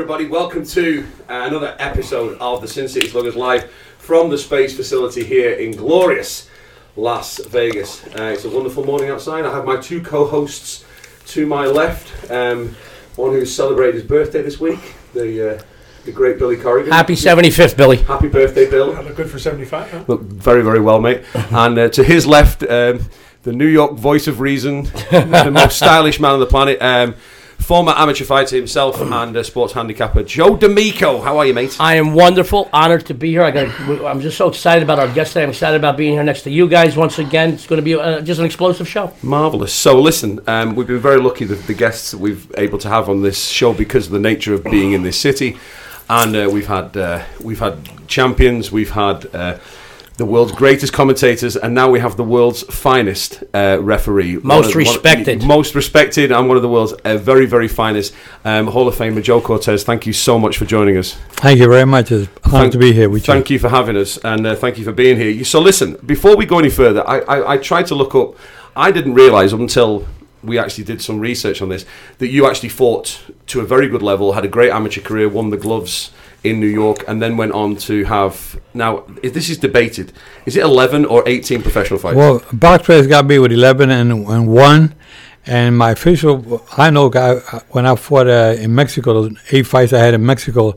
Well, hello everybody. Welcome to uh, another episode of the Sin City Sluggers live from the space facility here in glorious Las Vegas. Uh, it's a wonderful morning outside. I have my two co-hosts to my left. Um, one who's celebrated his birthday this week, the uh, the great Billy Corrigan. Happy 75th, Billy. Happy birthday, Bill. I look good for 75, huh? Look very, very well, mate. and uh, to his left, um, the New York voice of reason, the most stylish man on the planet, um, former amateur fighter himself and uh, sports handicapper, Joe D'Amico. How are you, mate? I am wonderful, honored to be here. I got, I'm just so excited about our guest today. I'm excited about being here next to you guys once again. It's going to be uh, just an explosive show. Marvelous. So, listen, um, we've been very lucky that the guests that we've able to have on this show because of the nature of being in this city, and uh, we've had uh, we've had champions, we've had. The world's greatest commentators, and now we have the world's finest uh, referee. Most of- one- respected. most respected, and one of the world's uh, very, very finest um, Hall of Famer, Joe Cortez. Thank you so much for joining us. Thank you very much. It's an honor Thank- to be here with you. Thank you for having us, and uh, thank you for being here. So, listen, before we go any further, I, I, I tried to look up. I didn't realise until we actually did some research on this that you actually fought to a very good level, had a great amateur career, won the gloves in New York, and then went on to have. Now, this is debated. Is it 11 or 18 professional fights? Well, box players got me with 11 and, and 1. And my official, I know guy, when I fought uh, in Mexico, those eight fights I had in Mexico,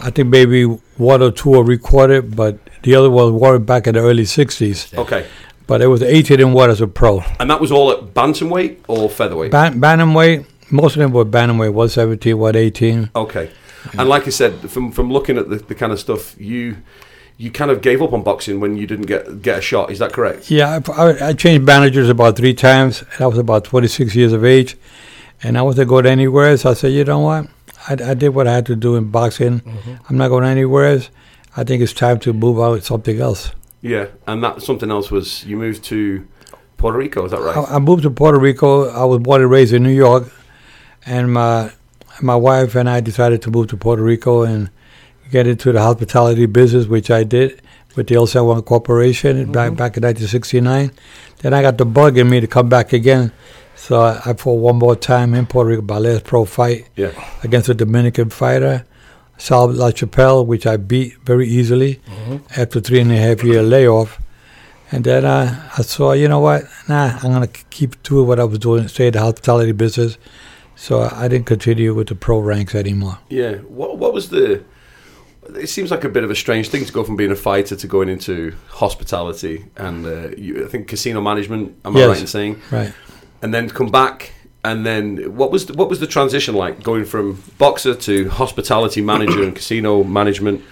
I think maybe one or two were recorded, but the other was back in the early 60s. okay. But it was 18 and 1 as a pro. And that was all at bantamweight or featherweight? Ban- bantamweight, most of them were bantamweight, 117, 118. Okay, and like I said, from from looking at the, the kind of stuff you you kind of gave up on boxing when you didn't get get a shot. Is that correct? Yeah, I, I, I changed managers about three times. I was about 26 years of age, and I wasn't going anywhere. So I said, you know what? I, I did what I had to do in boxing. Mm-hmm. I'm not going anywhere. I think it's time to move out with something else. Yeah, and that something else was you moved to Puerto Rico. Is that right? I, I moved to Puerto Rico. I was born and raised in New York, and my my wife and I decided to move to Puerto Rico and get into the hospitality business, which I did with the El Juan Corporation back back in 1969. Then I got the bug in me to come back again, so I, I fought one more time in Puerto Rico, my last pro fight yeah. against a Dominican fighter, Sal La Chapelle, which I beat very easily after three and a half year layoff. And then uh, I saw, you know what? Nah, I'm gonna keep doing what I was doing, stay in the hospitality business. So I I didn't continue with the pro ranks anymore. Yeah. What what was the? It seems like a bit of a strange thing to go from being a fighter to going into hospitality and uh, you, I think casino management. Am I Yes. right in saying? Right. And then come back. And then, what was the, what was the transition like going from boxer to hospitality manager and casino management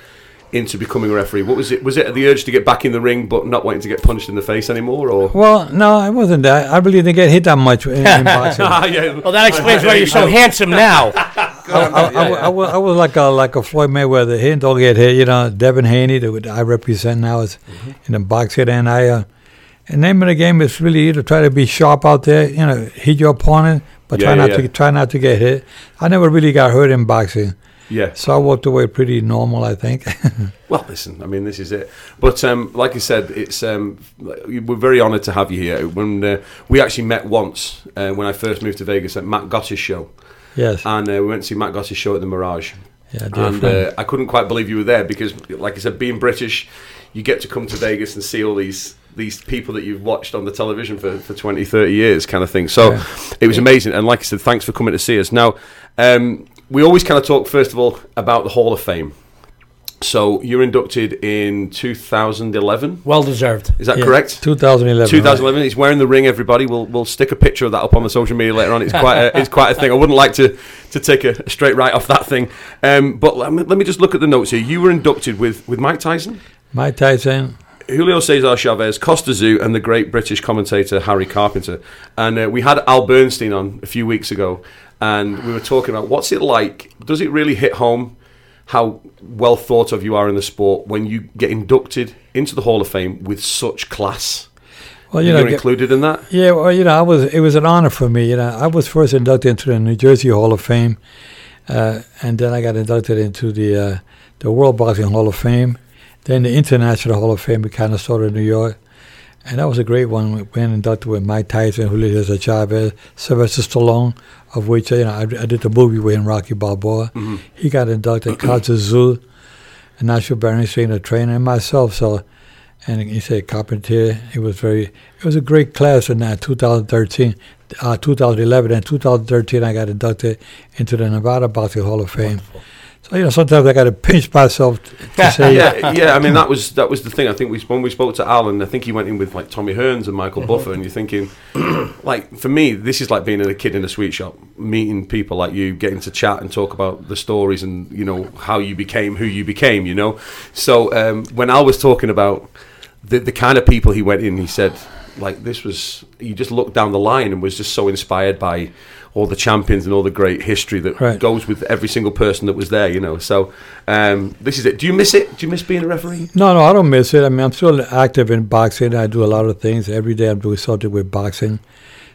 into becoming a referee? What was it? Was it the urge to get back in the ring but not wanting to get punched in the face anymore, or? Well, no, I wasn't that. I really didn't get hit that much in, in boxing. I, yeah. Well, that explains why you're so handsome now. I, I, I was, I was like a like a Floyd Mayweather. Hit don't get hit. You know, Devin Haney, that I represent now, is in the boxing, and I. Uh, and name of the game is really to try to be sharp out there. You know, hit your opponent, but Yeah, try yeah, not yeah. to try not to get hit. I never really got hurt in boxing, Yeah. so I walked away pretty normal. I think. Well, listen, I mean, this is it. But um, like I said, it's um, we're very honoured to have you here. When uh, we actually met once uh, when I first moved to Vegas at Matt Gotti's show, yes. and uh, we went to see Matt Gotti's show at the Mirage. Yeah, and uh, I couldn't quite believe you were there because, like I said, being British, you get to come to Vegas and see all these these people that you've watched on the television for, for 20, 30 years, kind of thing. So Yeah. it was amazing. And like I said, thanks for coming to see us. Now, um, we always kind of talk, first of all, about the Hall of Fame. So you're inducted in 2011. Well deserved. Is that Yeah, correct? 2011. 2011. He's wearing the ring. Everybody, we'll we'll stick a picture of that up on the social media later on. It's quite a, it's quite a thing. I wouldn't like to to take a, a straight right off that thing. Um, but let me, let me just look at the notes here. You were inducted with with Mike Tyson, Mike Tyson. Julio Cesar Chavez, Kostya Tszyu, and the great British commentator Harry Carpenter. And uh, we had Al Bernstein on a few weeks ago, and we were talking about what's it like. Does it really hit home? How well thought of you are in the sport when you get inducted into the Hall of Fame with such class. Well, you You're know, included in that. Yeah, well, you know, I was. It was an honor for me. You know, I was first inducted into the New Jersey Hall of Fame, uh, and then I got inducted into the uh, the World Boxing Hall of Fame, then the International Hall of Fame. We kind of started in New York, And that was a great one. We went and inducted with Mike Tyson, Julio Cesar Chavez, Sylvester Stallone, of which you know I, I did the movie with him, Rocky Balboa. Mm-hmm. He got inducted, Kostya Tszyu, and Nacho Beristain, the trainer, and myself. So, and he said Carpentier. It was very. It was a great class in that 2013, uh, 2011, and 2013. I got inducted into the Nevada Boxing Hall of Fame. So you know, sometimes I got to pinch myself to say, yeah, yeah. I mean, that was that was the thing. I think we when we spoke to Alan, I think he went in with like Tommy Hearns and Michael Buffer, and you're thinking, like for me, this is like being a kid in a sweet shop, meeting people like you, getting to chat and talk about the stories and you know how you became who you became. You know, so um, when Al was talking about the the kind of people he went in, he said like this was he just looked down the line and was just so inspired by all the champions and all the great history that Right. goes with every single person that was there, you know. So um, this is it. Do you miss it? Do you miss being a referee? No, no, I don't miss it. I mean, I'm still active in boxing. I do a lot of things. Every day I'm doing something with boxing.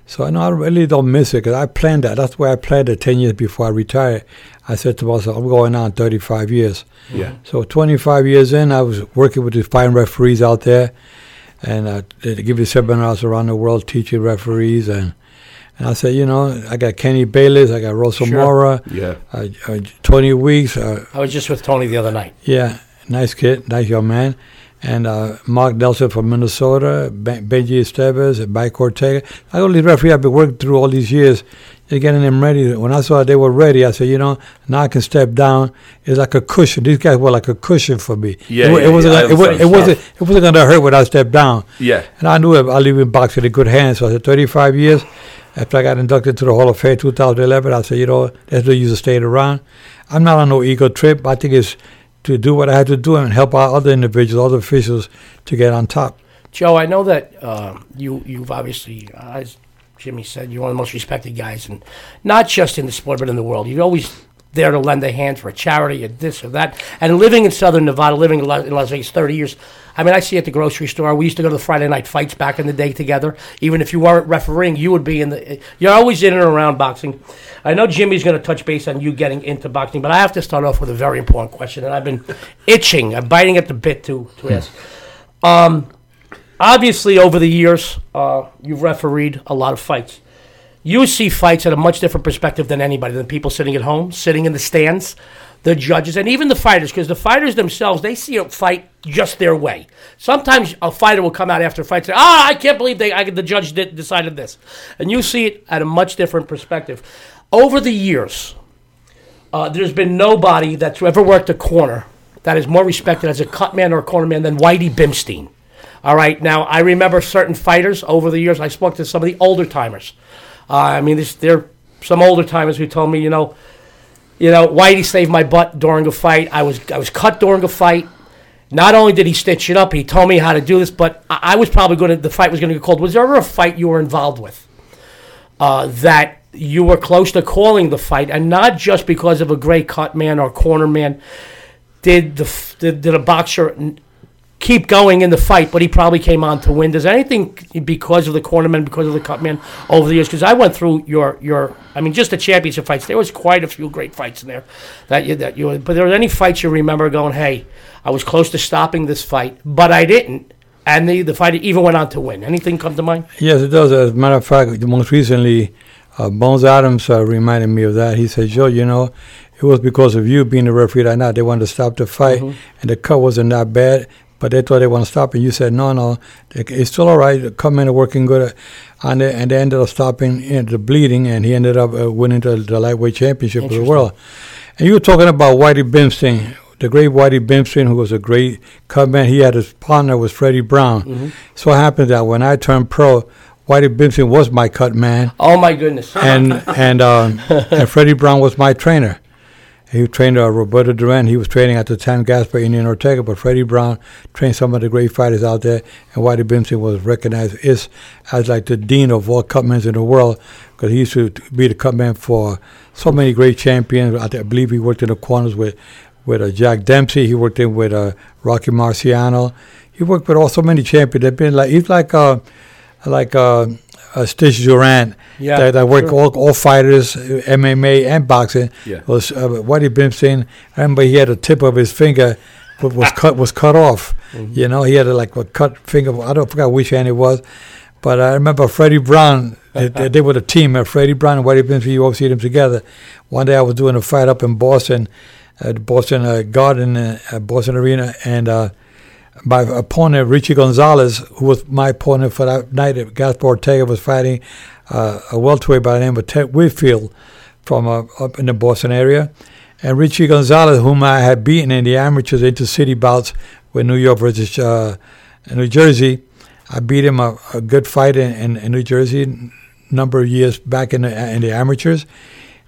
So I know I really don't miss it because I planned that. That's why I planned it 10 years before I retired. I said to myself, I'm going on 35 years. Yeah. So 25 years in, I was working with the fine referees out there. And uh, they give you seminars around the world teaching referees. And, and I said, you know, I got Kenny Bayless, I got Russell Sure. Mora, Yeah. uh, uh, Tony Weeks, uh, I was just with Tony the other night. yeah, nice kid, nice young man. And uh, Mark Nelson from Minnesota, ben- Benji Esteves, and Mike Ortega. I these referees I've been working through all these years, just getting them ready. When I saw they were ready, I said, you know, now I can step down. It's like a cushion. These guys were like a cushion for me. Yeah, it, yeah, it wasn't. yeah, like- it, wa- it wasn't. It wasn't going to hurt when I stepped down. Yeah. And I knew I'll leave in boxing in good hands. So I said, 35 years. After I got inducted to the Hall of Fame 2011, I said, you know, there's no use of staying around. I'm not on no ego trip. I think it's to do what I had to do and help out other individuals, other officials to get on top. Joe, I know that uh, you you've obviously, uh, as Jimmy said, you're one of the most respected guys, and not just in the sport but in the world. You're always there to lend a hand for a charity or this or that. And living in Southern Nevada, living in in Las Vegas 30 years, I mean, I see at the grocery store. We used to go to the Friday night fights back in the day together. Even if you weren't refereeing, you would be in the. You're always in and around boxing. I know Jimmy's going to touch base on you getting into boxing, but I have to start off with a very important question, and I've been itching, I'm biting at the bit to to ask. Um, obviously, over the years, uh, you've refereed a lot of fights. You see fights at a much different perspective than anybody, than people sitting at home, sitting in the stands, the judges, and even the fighters, because the fighters themselves, they see a fight just their way. Sometimes a fighter will come out after a fight and say, ah, I can't believe they, I, the judge did, decided this. And you see it at a much different perspective. Over the years, uh, there's been nobody that's ever worked a corner that is more respected as a cut man or a corner man than Whitey Bimstein. All right, now I remember certain fighters over the years. I spoke to some of the older timers. Uh, I mean, this, there some older timers who told me, you know, you know, Whitey saved my butt during a fight. I was I was cut during a fight. Not only did he stitch it up, he told me how to do this, but I, I was probably going to. The fight was going to get called. Was there ever a fight you were involved with uh, that you were close to calling the fight, and not just because of a great cut man or corner man? Did the did, did a boxer keep going in the fight, but he probably came on to win? Does anything because of the cornermen, because of the cutmen over the years? Because I went through your your, I mean, just the championship fights. There was quite a few great fights in there that you that you. But there were any fights you remember going, hey, I was close to stopping this fight, but I didn't. And the, the fighter even went on to win. Anything come to mind? Yes, it does. As a matter of fact, most recently, uh, Bones Adams uh, reminded me of that. He said, Joe, you know, it was because of you being the referee that night. They wanted to stop the fight, and the cut wasn't that bad, but they thought they want to stop And You said, no, no, it's still all right. The cut men are working good. And they, and they ended up stopping the bleeding, and he ended up uh, winning the, the lightweight championship of the world. And you were talking about Whitey Bimstein, the great Whitey Bimstein, who was a great cut man. He had his partner was Freddie Brown. So it happened that when I turned pro, Whitey Bimstein was my cut man, Oh my goodness! and and um, and Freddie Brown was my trainer. He trained uh, Roberto Duran. He was training at the time Gaspar Indio Ortega, but Freddie Brown trained some of the great fighters out there, and Whitey Bimstein was recognized as, like the dean of all cutmen in the world because he used to be the cutman for so many great champions. I, I believe he worked in the corners with with uh, Jack Dempsey. He worked in with uh, Rocky Marciano. He worked with all so many champions. They've been like he's like uh, like uh, uh, Stitch Duran. Yeah, that, that work sure. all, all fighters, uh, MMA and boxing. Yeah. Was uh, Whitey Bimstein. I remember he had a tip of his finger wa- was cut was cut off. You know, he had a, like a cut finger. I don't forget which hand it was, but I remember Freddie Brown. they, they, they were a team. Uh, Freddie Brown and Whitey Bimsey. You always see them together. One day I was doing a fight up in Boston, at Boston uh, Garden, uh, at Boston Arena, and. My opponent Richie Gonzalez, who was my opponent for that night, Gaspar Ortega was fighting uh, a welterweight by the name of Ted Whitfield from uh, up in the Boston area, and Richie Gonzalez, whom I had beaten in the amateurs intercity bouts with New York versus uh, New Jersey, I beat him a, a good fight in, in, in New Jersey a number of years back in the in the amateurs.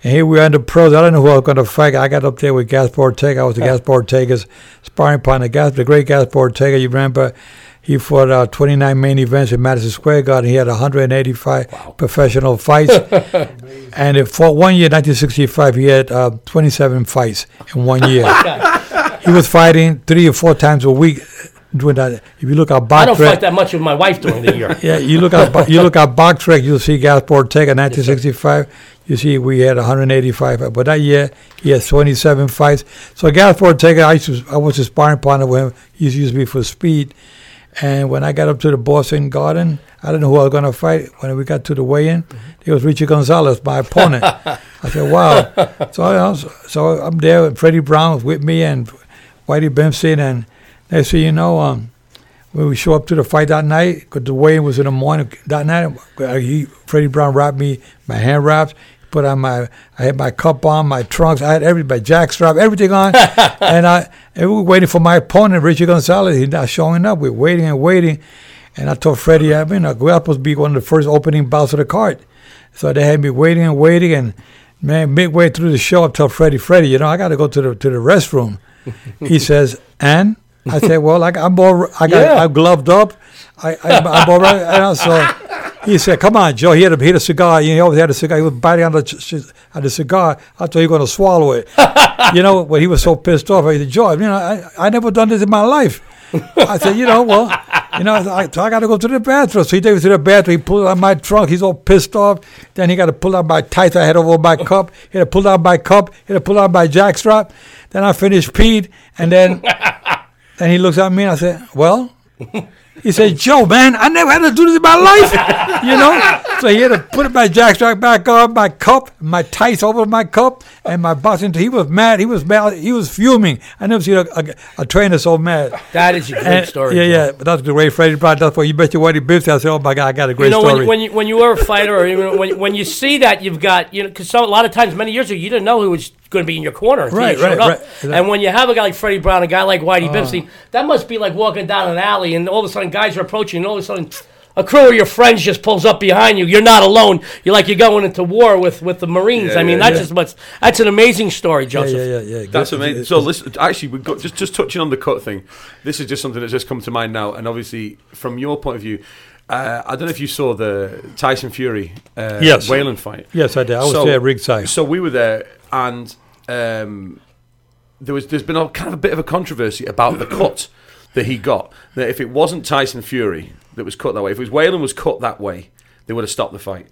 And here we are in the pros. I don't know who I was going to fight. I got up there with Gaspar Ortega. I was the Gaspar Ortega's sparring partner. Gas, the great Gaspar Ortega, you remember, he fought uh, 29 main events in Madison Square Garden. He had 185 professional fights. and it, for one year, 1965, he had uh, 27 fights in one year. he was fighting three or four times a week. Doing that, if you look at I don't fight that much with my wife during the year. yeah, you look at you look at BoxRec, you'll see Gaspar Ortega, 1965. You see, we had 185, but that year he had 27 fights. So Gaspar Ortega, I, used to, I was his sparring partner with him. He used to use me for speed. And when I got up to the Boston Garden, I didn't know who I was going to fight. When we got to the weigh-in, it was Richie Gonzalez, my opponent. I said, "Wow!" So, I was, so I'm there. And Freddie Brown was with me, and Whitey Benson, and next thing you know, um, when we show up to the fight that night, because the weigh-in was in the morning that night, he, Freddie Brown wrapped me, my hand wraps, put on my, I had my cup on, my trunks, I had everything, my jackstrap, everything on, and I, and we were waiting for my opponent, Richie Gonzalez. He's not showing up. We're waiting and waiting, and I told Freddie, I mean, we're supposed to be one of the first opening bouts of the card, so they had me waiting and waiting, and man, midway through the show, I tell Freddie, Freddie, you know, I got to go to the to the restroom. he says, and I said, well, like I'm all, I got, Yeah. I'm gloved up. I, I, I'm all right. And so he said, come on, Joe. He had a, he had a cigar. You know, he always had a cigar. He was biting on the, on the cigar. I thought he was going to swallow it. you know, when he was so pissed off, I said, Joe, you know, I, I never done this in my life. I said, you know, well, you know, I, so I got to go to the bathroom. So he takes me to the bathroom. He pulled out my trunk. He's all pissed off. Then he got to pull out my tights I had over my cup. He had to pull out my cup. He had to pull out my jackstrap. Then I finished peed. And then then he looks at me and I said, Well, he said, Joe, man, I never had to do this in my life. You know? So he had to put my jackstrap back on, my cup, my tights over my cup, and my boxing. He was mad. He was mad. He was fuming. I never seen a, a, a trainer so mad. That is a great And- story. Yeah, Joe. yeah. But that's the way Freddie Brown. That's why you bet you what he biffed. I said, Oh my God, I got a great You know, story. when, when you when you were a fighter, or even when when you see that, you've got you know, because a lot of times, many years ago, you didn't know who was going to be in your corner until Right, you showed right, up. right. And when you have a guy like Freddie Brown, a guy like Whitey Uh. Bimstein, that must be like walking down an alley, and all of a sudden, guys are approaching, and all of a sudden. A crew of your friends just pulls up behind you. You're not alone. You're like you're going into war with, with the Marines. Yeah, I mean, yeah, that's yeah. just much. That's an amazing story, Joseph. yeah, yeah, yeah. That's amazing. So listen, actually, we've got just just touching on the cut thing. This is just something that's just come to mind now, and obviously, from your point of view, uh, I don't know if you saw the Tyson Fury uh, Yes. Wallin fight. Yes, I did. I was So- there ringside. So we were there, and um, there was there's been a kind of a bit of a controversy about the cut that he got. That if it wasn't Tyson Fury that was cut that way, if it was Wallin was cut that way, they would have stopped the fight.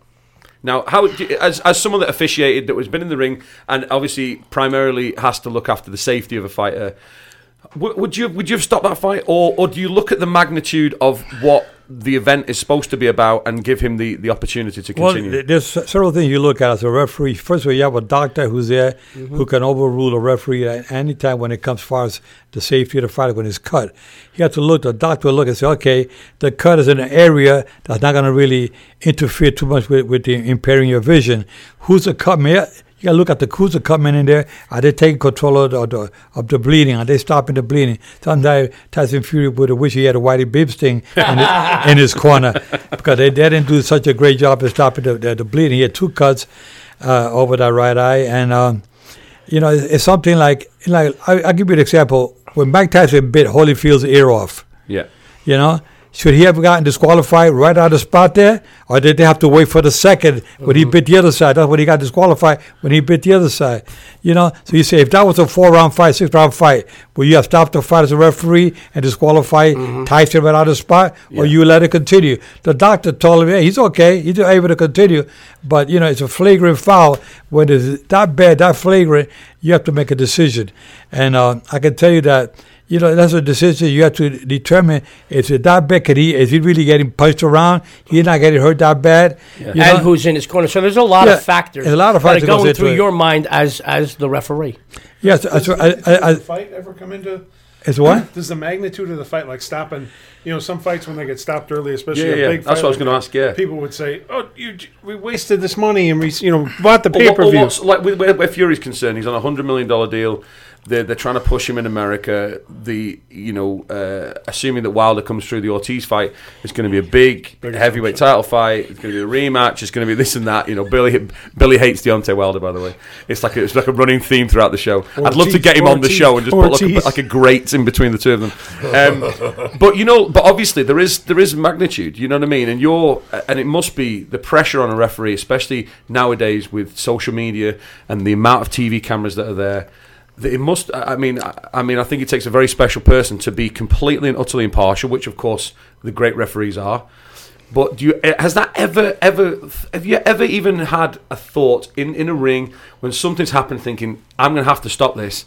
Now, how as as someone that officiated, that was been in the ring, and obviously primarily has to look after the safety of a fighter, would you would you have stopped that fight, or or do you look at the magnitude of what the event is supposed to be about and give him the, the opportunity to continue? th- there's several things you look at as a referee. First of all, you have a doctor who's there mm-hmm. who can overrule a referee at any time when it comes as far as the safety of the fighter when it's cut. You have to look, the doctor will look and say, okay, the cut is in an area that's not going to really interfere too much with, with the impairing your vision. Who's the cut? man? You got to look at the who's the cutman in there. Are they taking control of the, of the, of the bleeding? Are they stopping the bleeding? Sometimes Tyson Fury would have wished he had a Whitey Bimstein in, his, in his corner because they, they didn't do such a great job of stopping the, the, the bleeding. He had two cuts uh, over that right eye, and um, you know it's, it's something like like I, I'll give you an example. When Mike Tyson bit Holyfield's ear off, yeah. you know, should he have gotten disqualified right out of the spot there, or did they have to wait for the second when he bit the other side? That's when he got disqualified when he bit the other side. You know, so you say if that was a four-round fight, six-round fight, will you have stopped the fight as a referee and disqualify Tyson right out of the spot, or you let it continue? The doctor told him, "Hey, he's okay, he's able to continue, but you know it's a flagrant foul. When it's that bad, that flagrant, you have to make a decision." And uh, I can tell you that you know, that's a decision you have to determine. Is it that bad? Can he, is he really getting punched around? He's not getting hurt that bad. You and know? who's in his corner. So there's a lot Yeah, of factors. there's a lot of that factors are going into through it. your mind as as the referee. Yes, that's Does, what I, does I, I, the fight ever come into? it's what? Does the magnitude of the fight, like stopping, you know, some fights when they get stopped early, especially Yeah, a yeah. big That's fight what I was going to ask. Yeah. People would say, "Oh, you, we wasted this money and we, you know, bought the But pay per but view." what's- like with, where, where Fury's concerned, he's on a hundred million dollar deal. They're, they're trying to push him in America. The you know, uh, assuming that Wilder comes through the Ortiz fight, it's going to be a big heavyweight title fight. It's going to be a rematch. It's going to be this and that. You know, Billy Billy hates Deontay Wilder. By the way, it's like a, it's like a running theme throughout the show. I'd love to get him on the show and just put like a, Ortiz. like a grate in between the two of them. Um, but you know, but obviously there is there is magnitude. You know what I mean? And you're and it must be the pressure on a referee, especially nowadays with social media and the amount of TV cameras that are there. It must. I mean, I I mean, I think it takes a very special person to be completely and utterly impartial, which of course the great referees are. But do you eh, has that ever ever have you ever even had a thought in in a ring when something's happened, thinking I'm going to have to stop this,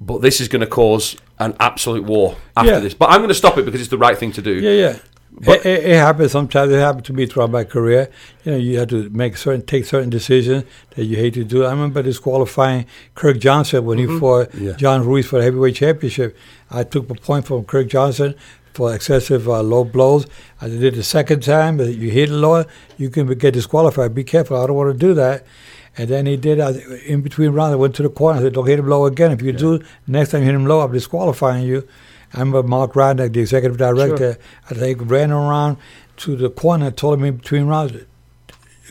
but this is going to cause an absolute war after Yeah. this. But I'm going to stop it because it's the right thing to do. Yeah, yeah. But- it, it, happens sometimes. It happened to me throughout my career. You know, you have to make certain, take certain decisions that you hate to do. I remember disqualifying Kirk Johnson when he fought Mm-hmm. Yeah. John Ruiz for the heavyweight championship. I took a point from Kirk Johnson for excessive uh, low blows. I did it the second time. You hit lower, you can get disqualified. Be careful. I don't want to do that. And then he did. I, in between rounds, I went to the corner. I said, "Don't hit him low again. If you do, next time you hit him low, I'm disqualifying you." I remember Marc Ratner, the executive director, I think ran around to the corner and told him in between rounds,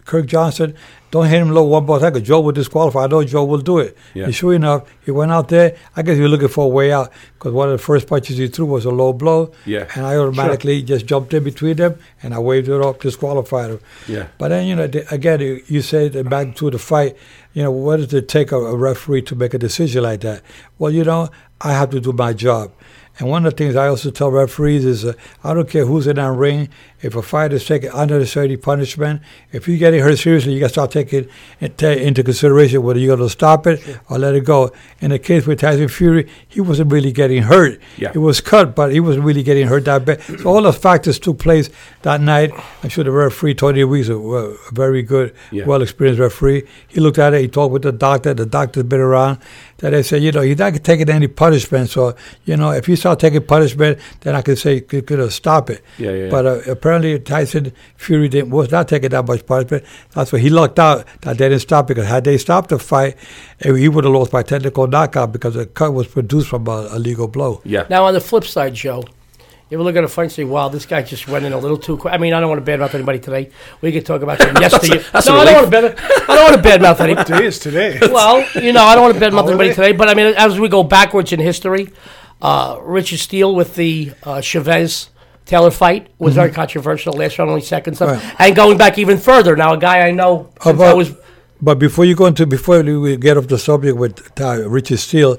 Kirk Johnson, don't hit him low one time because Joe will disqualify. I know Joe will do it. Yeah. And sure enough, he went out there. I guess he was looking for a way out because one of the first punches he threw was a low blow. Yeah. And I automatically just jumped in between them and I waved it off, disqualified him. Yeah. But then, you know, again, you- that back to the fight, you know, what does it take a, a referee to make a decision like that? Well, you know, I have to do my job. And one of the things I also tell referees is uh, I don't care who's in that ring. If a fight is taking unnecessary punishment, if you get it hurt seriously, you got to start taking it into consideration whether you're going to stop it or let it go. In the case with Tyson Fury, he wasn't really getting hurt. Yeah. He was cut, but he wasn't really getting hurt that bad. So all those factors took place that night. I'm sure the referee, Tony Weeks, a, a very good, Yeah. well experienced referee. He looked at it, he talked with the doctor. The doctor's been around. That they said, you know, he's not taking any punishment. So, you know, if you start taking punishment, then I could say, could, could have stop it. Yeah, yeah, yeah. But uh, apparently Tyson Fury didn't, was not taking that much punishment. That's why he lucked out that they didn't stop because had they stopped the fight, eh, he would have lost by technical knockout because the cut was produced from a, a legal blow. Yeah. Now on the flip side, Joe, you ever look at a fight and say, "Wow, this guy just went in a little too quick." I mean, I don't want to badmouth anybody today. We could talk about some yesterday. that's no, a I don't want to bad. I don't want to badmouth anybody. Today is today. well, you know, I don't want to badmouth anybody today, but I mean, as we go backwards in history, uh, Richard Steele with the uh, Chavez Taylor fight was very controversial. Last round, only seconds. Mm-hmm. Right. And going back even further, now a guy I know since I was But before you go into before we get off the subject with uh, Richard Steele,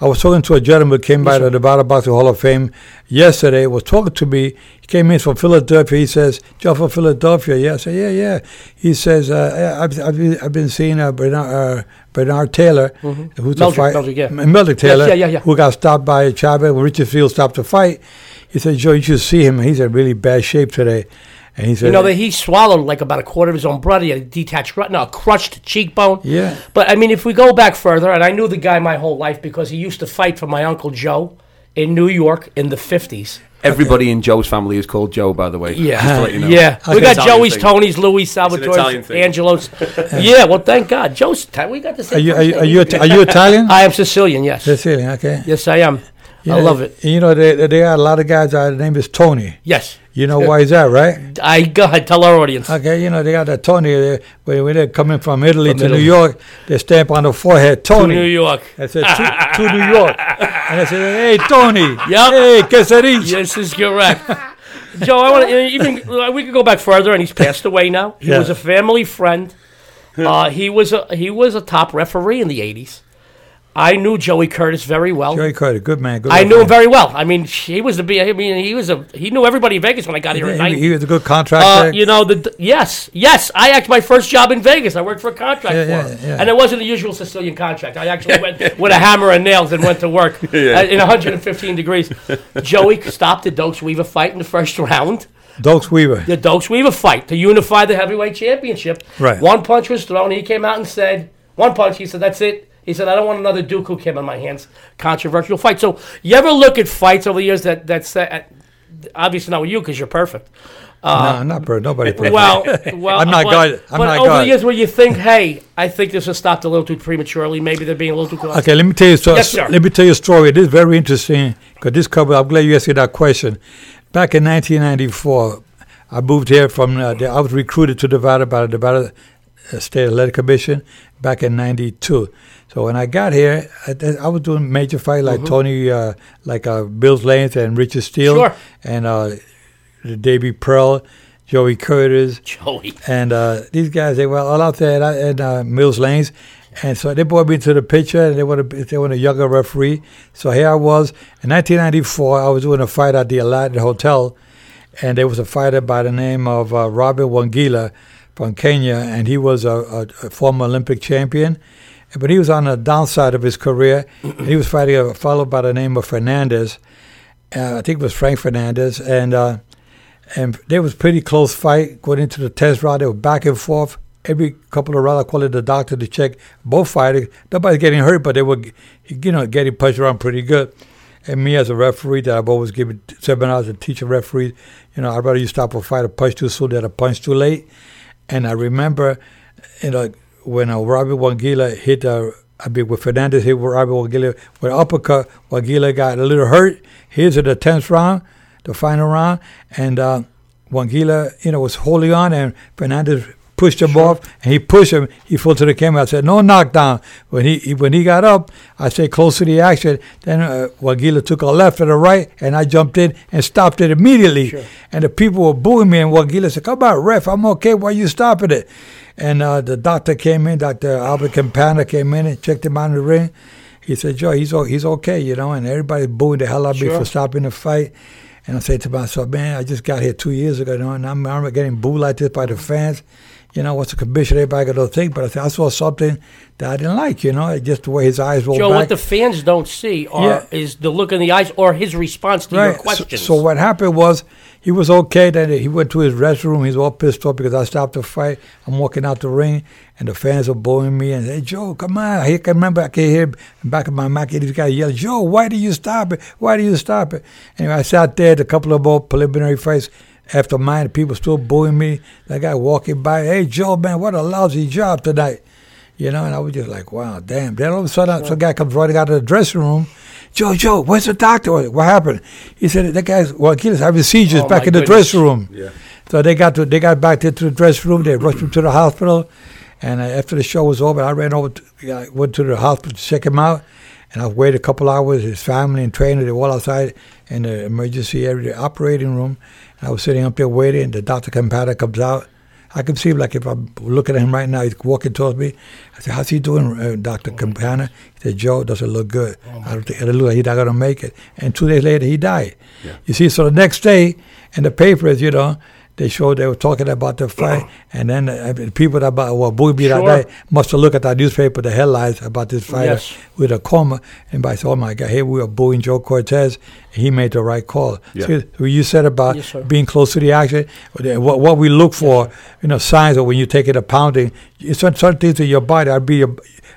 I was talking to a gentleman who came by the Nevada Boxing Hall of Fame yesterday. Was talking to me. He came in from Philadelphia. He says, "Joe from Philadelphia." Yeah, I said, "Yeah, yeah." He says, uh, "I've I've been, I've been seeing uh, Bernard, uh, Bernard Taylor, who's the Meldrick, fight, Meldrick, yeah. Meldrick Taylor, yeah, yeah, yeah. who got stopped by Chavez when Richard Steele stopped the fight." He said, "Joe, you should see him. He's in really bad shape today." And he said, You know that he swallowed like about a quarter of his own blood. He had a detached retina, a crushed cheekbone. Yeah. But I mean, if we go back further, and I knew the guy my whole life because he used to fight for my uncle Joe in New York in the fifties. Everybody in Joe's family is called Joe, by the way. Yeah, Just to let you know. yeah. We got Italian Joey's, thing. Tony's, Louis, Italian Salvatore's. Angelo's. yeah. Well, thank God, Joe's. Ita- We got the same. "Are you are you, name. are you, are you Italian?" I am Sicilian. Yes. Sicilian, okay. Yes, I am. I love it. You know, they, they got a lot of guys. Uh, the name is Tony. Yes. You know why is that, right? I go ahead. Tell our audience. Okay, you know they got that Tony. They, when, they're coming from Italy From to Italy. New York, they stamp on the forehead Tony. To New York. I said to, to New York, and I said, "Hey, Tony. Yep. Hey, quesadilla." This is correct. Joe, I want to even uh, we could go back further, and he's passed away now. He Yeah. was a family friend. Uh, he was a he was a top referee in the '80s. I knew Joey Curtis very well. Joey Curtis, good man. Good I knew him very well. I mean, he was the. I mean, he was a he knew everybody in Vegas when I got here. He, he was a good Uh, contractor. you know the yes, yes. I actually my first job in Vegas. I worked for a contract Yeah, for yeah, him, yeah. and it wasn't the usual Sicilian contract. I actually went with a hammer and nails and went to work uh, in 115 degrees. Joey stopped the Dokes Weaver fight in the first round. Dokes Weaver. The Dokes Weaver fight to unify the heavyweight championship. Right. One punch was thrown. He came out and said, "One punch." He said, "That's it." He said, "I don't want another Duk Koo Kim on my hands." Controversial fight. So you ever look at fights over the years that that say, obviously not with you because you're perfect. no, not per nobody. perfect. Well, well, I'm not but, God. I'm but not over God. the years where you think, hey, I think this was stopped a little too prematurely. Maybe they're being a little too close. Okay, let me tell you. So, Yes, sir. let me tell you a story. This is very interesting because this cover. I'm glad you asked me that question. Back in 1994, I moved here from. Uh, the, I was recruited to Nevada by the Nevada uh, State Athletic Commission back in '92. So when I got here, I, I was doing major fights like Tony, uh, like uh, Mills Lanes and Richard Steele, Sure. and uh, Davey Pearl, Joey Curtis, Joey. and uh, these guys, they were all out there at, at uh, Mills Lanes. And so they brought me to the picture, and they want a, they want a younger referee. So here I was in 1994. I was doing a fight at the Aladdin Hotel, and there was a fighter by the name of uh, Robert Wangila from Kenya, and he was a, a, a former Olympic champion. But he was on the downside of his career. and he was fighting a fellow by the name of Fernandez. Uh, I think it was Frank Fernandez, and uh, and there was pretty close fight going into the test round. They were back and forth. Every couple of rounds, I called the doctor to check both fighters. Nobody's getting hurt, but they were, you know, getting pushed around pretty good. And me as a referee, that I've always given seminars and teach a referee, you know, I'd rather you stop a fight a punch too soon than a punch too late. And I remember, you know, when uh, Robbie Wangila hit, uh, I mean, when Fernandez hit Robbie Wangila with uppercut, Wangila got a little hurt. Here's in the 10th round, the final round, and uh, Wangila, you know, was holding on, and Fernandez pushed him off, and he pushed him. He fell to the camera. I said, "No knockdown." When he, he when he got up, I said, "Close to the action." Then uh, Wangila took a left and a right, and I jumped in and stopped it immediately. And the people were booing me, and Wangila said, "Come on, ref, I'm okay. Why you stopping it?" And uh, the doctor came in, Doctor Albert Capanna came in and checked him out in the ring. He said, "Joe, he's he's okay, you know." And everybody booing the hell out of me for stopping the fight. And I said to myself, man, I just got here two years ago, you know, and I'm, I'm getting booed like this by the fans. You know, what's the commission? Everybody got to think. But I said, I saw something that I didn't like, you know, just the way his eyes rolled Joe, back. what the fans don't see are, Yeah. is the look in the eyes or his response to your Right. So, questions. so what happened was he was okay. Then he went to his restroom. He's all pissed off because I stopped the fight. I'm walking out the ring, and the fans are booing me and hey Joe, come on! I can remember I can hear in back of my mouth these guys yell, Joe, why do you stop it? Why do you stop it? Anyway, I sat there. A couple of more preliminary fights after mine. People still booing me. That guy walking by, hey Joe, man, what a lousy job tonight. You know, and I was just like, wow, damn. Then all of a sudden, some guy comes running out of the dressing room. Joe, Joe, where's the doctor? What happened? He said that guy's well, he's having seizures Oh, back in the goodness. dressing room. Yeah. So they got to they got back into the dressing room. They rushed him to the hospital, and uh, after the show was over, I ran over. To, I went to the hospital to check him out, and I waited a couple hours. His family and trainer they were all outside in the emergency area, the operating room. I was sitting up there waiting. And the doctor Capanna comes out. I can see like if I'm looking at him right now, he's walking towards me. I said, "How's he doing, uh, Doctor Capanna?" He said, "Joe doesn't look good. I don't think it look like he's not gonna make it." And two days later, he died. You see, so the next day in the papers, you know, they showed they were talking about the fight, and then uh, people that about well, that Sure. night must have looked at that newspaper, the headlines about this fight Yes. with a coma, and by said, "Oh my God, here we are booing Joe Cortez." He made the right call. Yeah. See, what you said about Yes, being close to the action, what, what we look for, you know, signs of when you take it a pounding. It's certain, certain things in your body. I read your,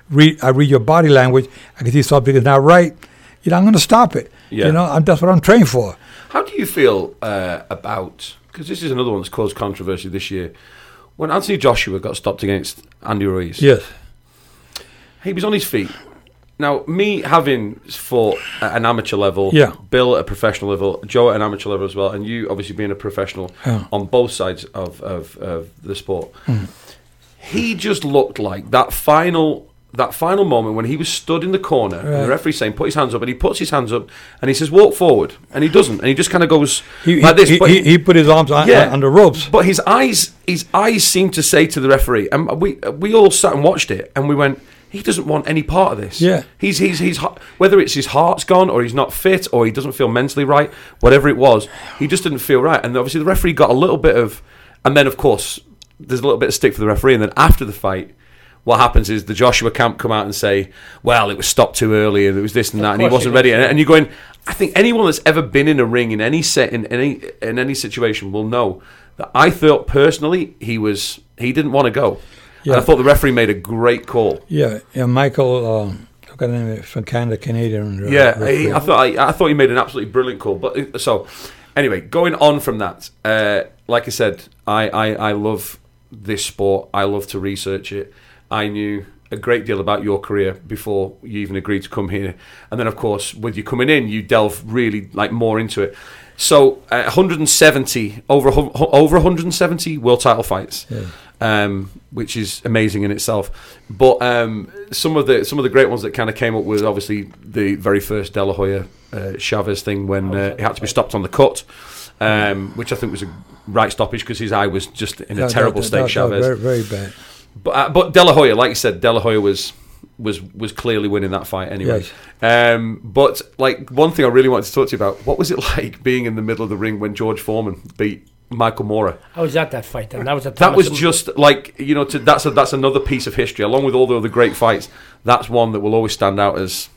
read, I read your body language. I can see something is not right. You know, I'm going to stop it. Yeah. You know, I'm, that's what I'm trained for. How do you feel uh, about? Because this is another one that's caused controversy this year. When Anthony Joshua got stopped against Andy Ruiz, Yes. he was on his feet. Now, me having fought at an amateur level, Yeah. Bill at a professional level, Joe at an amateur level as well, and you obviously being a professional Yeah. on both sides of, of, of the sport, Hmm. he just looked like that final that final moment when he was stood in the corner and the referee saying put his hands up and he puts his hands up and he says walk forward and he doesn't and he just kind of goes He, like this he, but he, he put his arms Yeah. the ropes. but his eyes, his eyes seemed to say to the referee, and we we all sat and watched it, and we went, he doesn't want any part of this. Yeah. he's he's he's whether it's his heart's gone or he's not fit or he doesn't feel mentally right, whatever it was, he just didn't feel right. And obviously the referee got a little bit of, and then of course there's a little bit of stick for the referee. And then after the fight, what happens is the Joshua camp come out and say, well, it was stopped too early and it was this and that, and he wasn't ready. And, and you're going, I think anyone that's ever been in a ring in any set in any in any situation will know that I thought personally he was he didn't want to go. And I thought the referee made a great call. Yeah, yeah. Michael, I got name from Canada, Canadian. uh, Yeah, I thought I, I thought he made an absolutely brilliant call. But uh, so anyway, going on from that, uh, like I said, I, I I love this sport. I love to research it. I knew a great deal about your career before you even agreed to come here, and then of course with you coming in, you delve really like more into it. So uh, 170 over over 170 world title fights. Um, which is amazing in itself, but um, some of the some of the great ones that kind of came up with obviously the very first De La Hoya uh, Chavez thing when uh, he had to be stopped on the cut, um, which I think was a right stoppage because his eye was just in a That- terrible that- state. was Chavez, very, very bad. But uh, but De La Hoya, like you said, De La Hoya was was was clearly winning that fight anyway. Um, but like one thing I really wanted to talk to you about, what was it like being in the middle of the ring when George Foreman beat Michael Moorer? I was at that fight then. That was at That was just like you know, to, that's a, that's another piece of history, along with all the other great fights. That's one that will always stand out as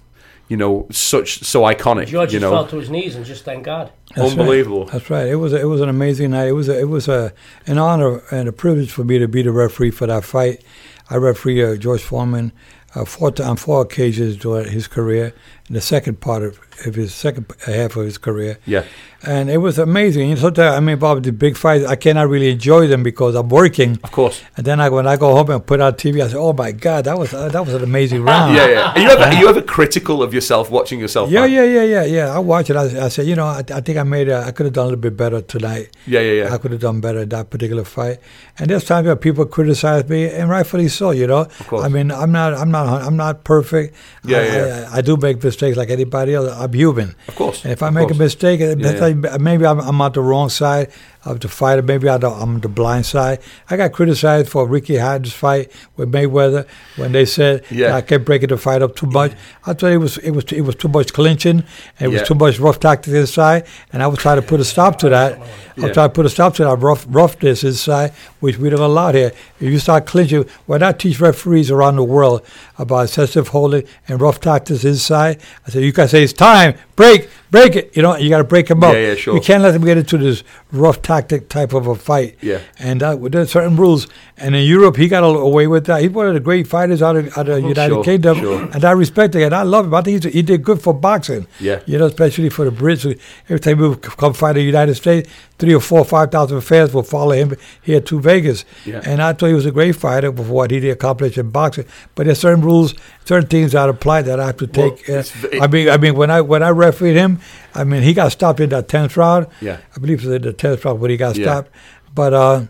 you know such so iconic. George you just know, fell to his knees and just thank God. That's unbelievable. Right. That's right. It was a, it was an amazing night. It was a, it was a an honor and a privilege for me to be the referee for that fight. I referee uh, George Foreman uh, four t- on four occasions during his career, in the second part of, of his second half of his career. Yeah, And it was amazing. Sometimes, I mean, Bob, the big fights, I cannot really enjoy them because I'm working. of course. And then I, when I go home and put on TV, I say, "Oh my God, that was uh, that was an amazing round." Yeah, yeah. Are you ever are you ever critical of yourself watching yourself? Yeah, fight? yeah, yeah, yeah, yeah. I watch it. I, I said, you know, I, I think I made. A, I could have done a little bit better tonight. yeah, yeah, yeah. I could have done better in that particular fight. And there's times where people criticize me, and rightfully so. You know, of course. I mean, I'm not, I'm not, I'm not perfect. Yeah, I, yeah. I, I do make mistakes like anybody else. I'm human. Of course, And if I make course. a mistake, uh, Yeah, maybe I'm, I'm on the wrong side of the fighter. Maybe I don't, I'm the blind side. I got criticized for Ricky Hatton's fight with Mayweather when they said Yeah. I kept breaking the fight up too much. I thought it was it was it was too much clinching. And it Yeah. was too much rough tactics inside, and I was trying to put a stop to that. I Yeah. was trying to put a stop to that rough roughness inside, which we don't allow here. If you start clinching, when I teach referees around the world about excessive holding and rough tactics inside, I say you can say it's time, break, break it. You know, you got to break them up. Yeah, yeah, sure. You can't let them get into this rough tactic type of a fight. Yeah. And uh, there's certain rules. And in Europe, he got away with that. He's one of the great fighters out of, out of the United Sure, Kingdom. sure. And I respect him. And I love him. I think he's, he did good for boxing. Yeah. You know, especially for the Brits. Every time would come fight in the United States, three or four, five thousand fans will follow him here to Vegas. Yeah. And I thought he was a great fighter for what he did accomplish in boxing. But there's certain rules, certain things that apply that I have to take. uh, it's v- I mean, I mean, when I when I refereed him, I mean, he got stopped in that tenth round. Yeah. I believe it was in the tenth round when he got Yeah. stopped. But uh,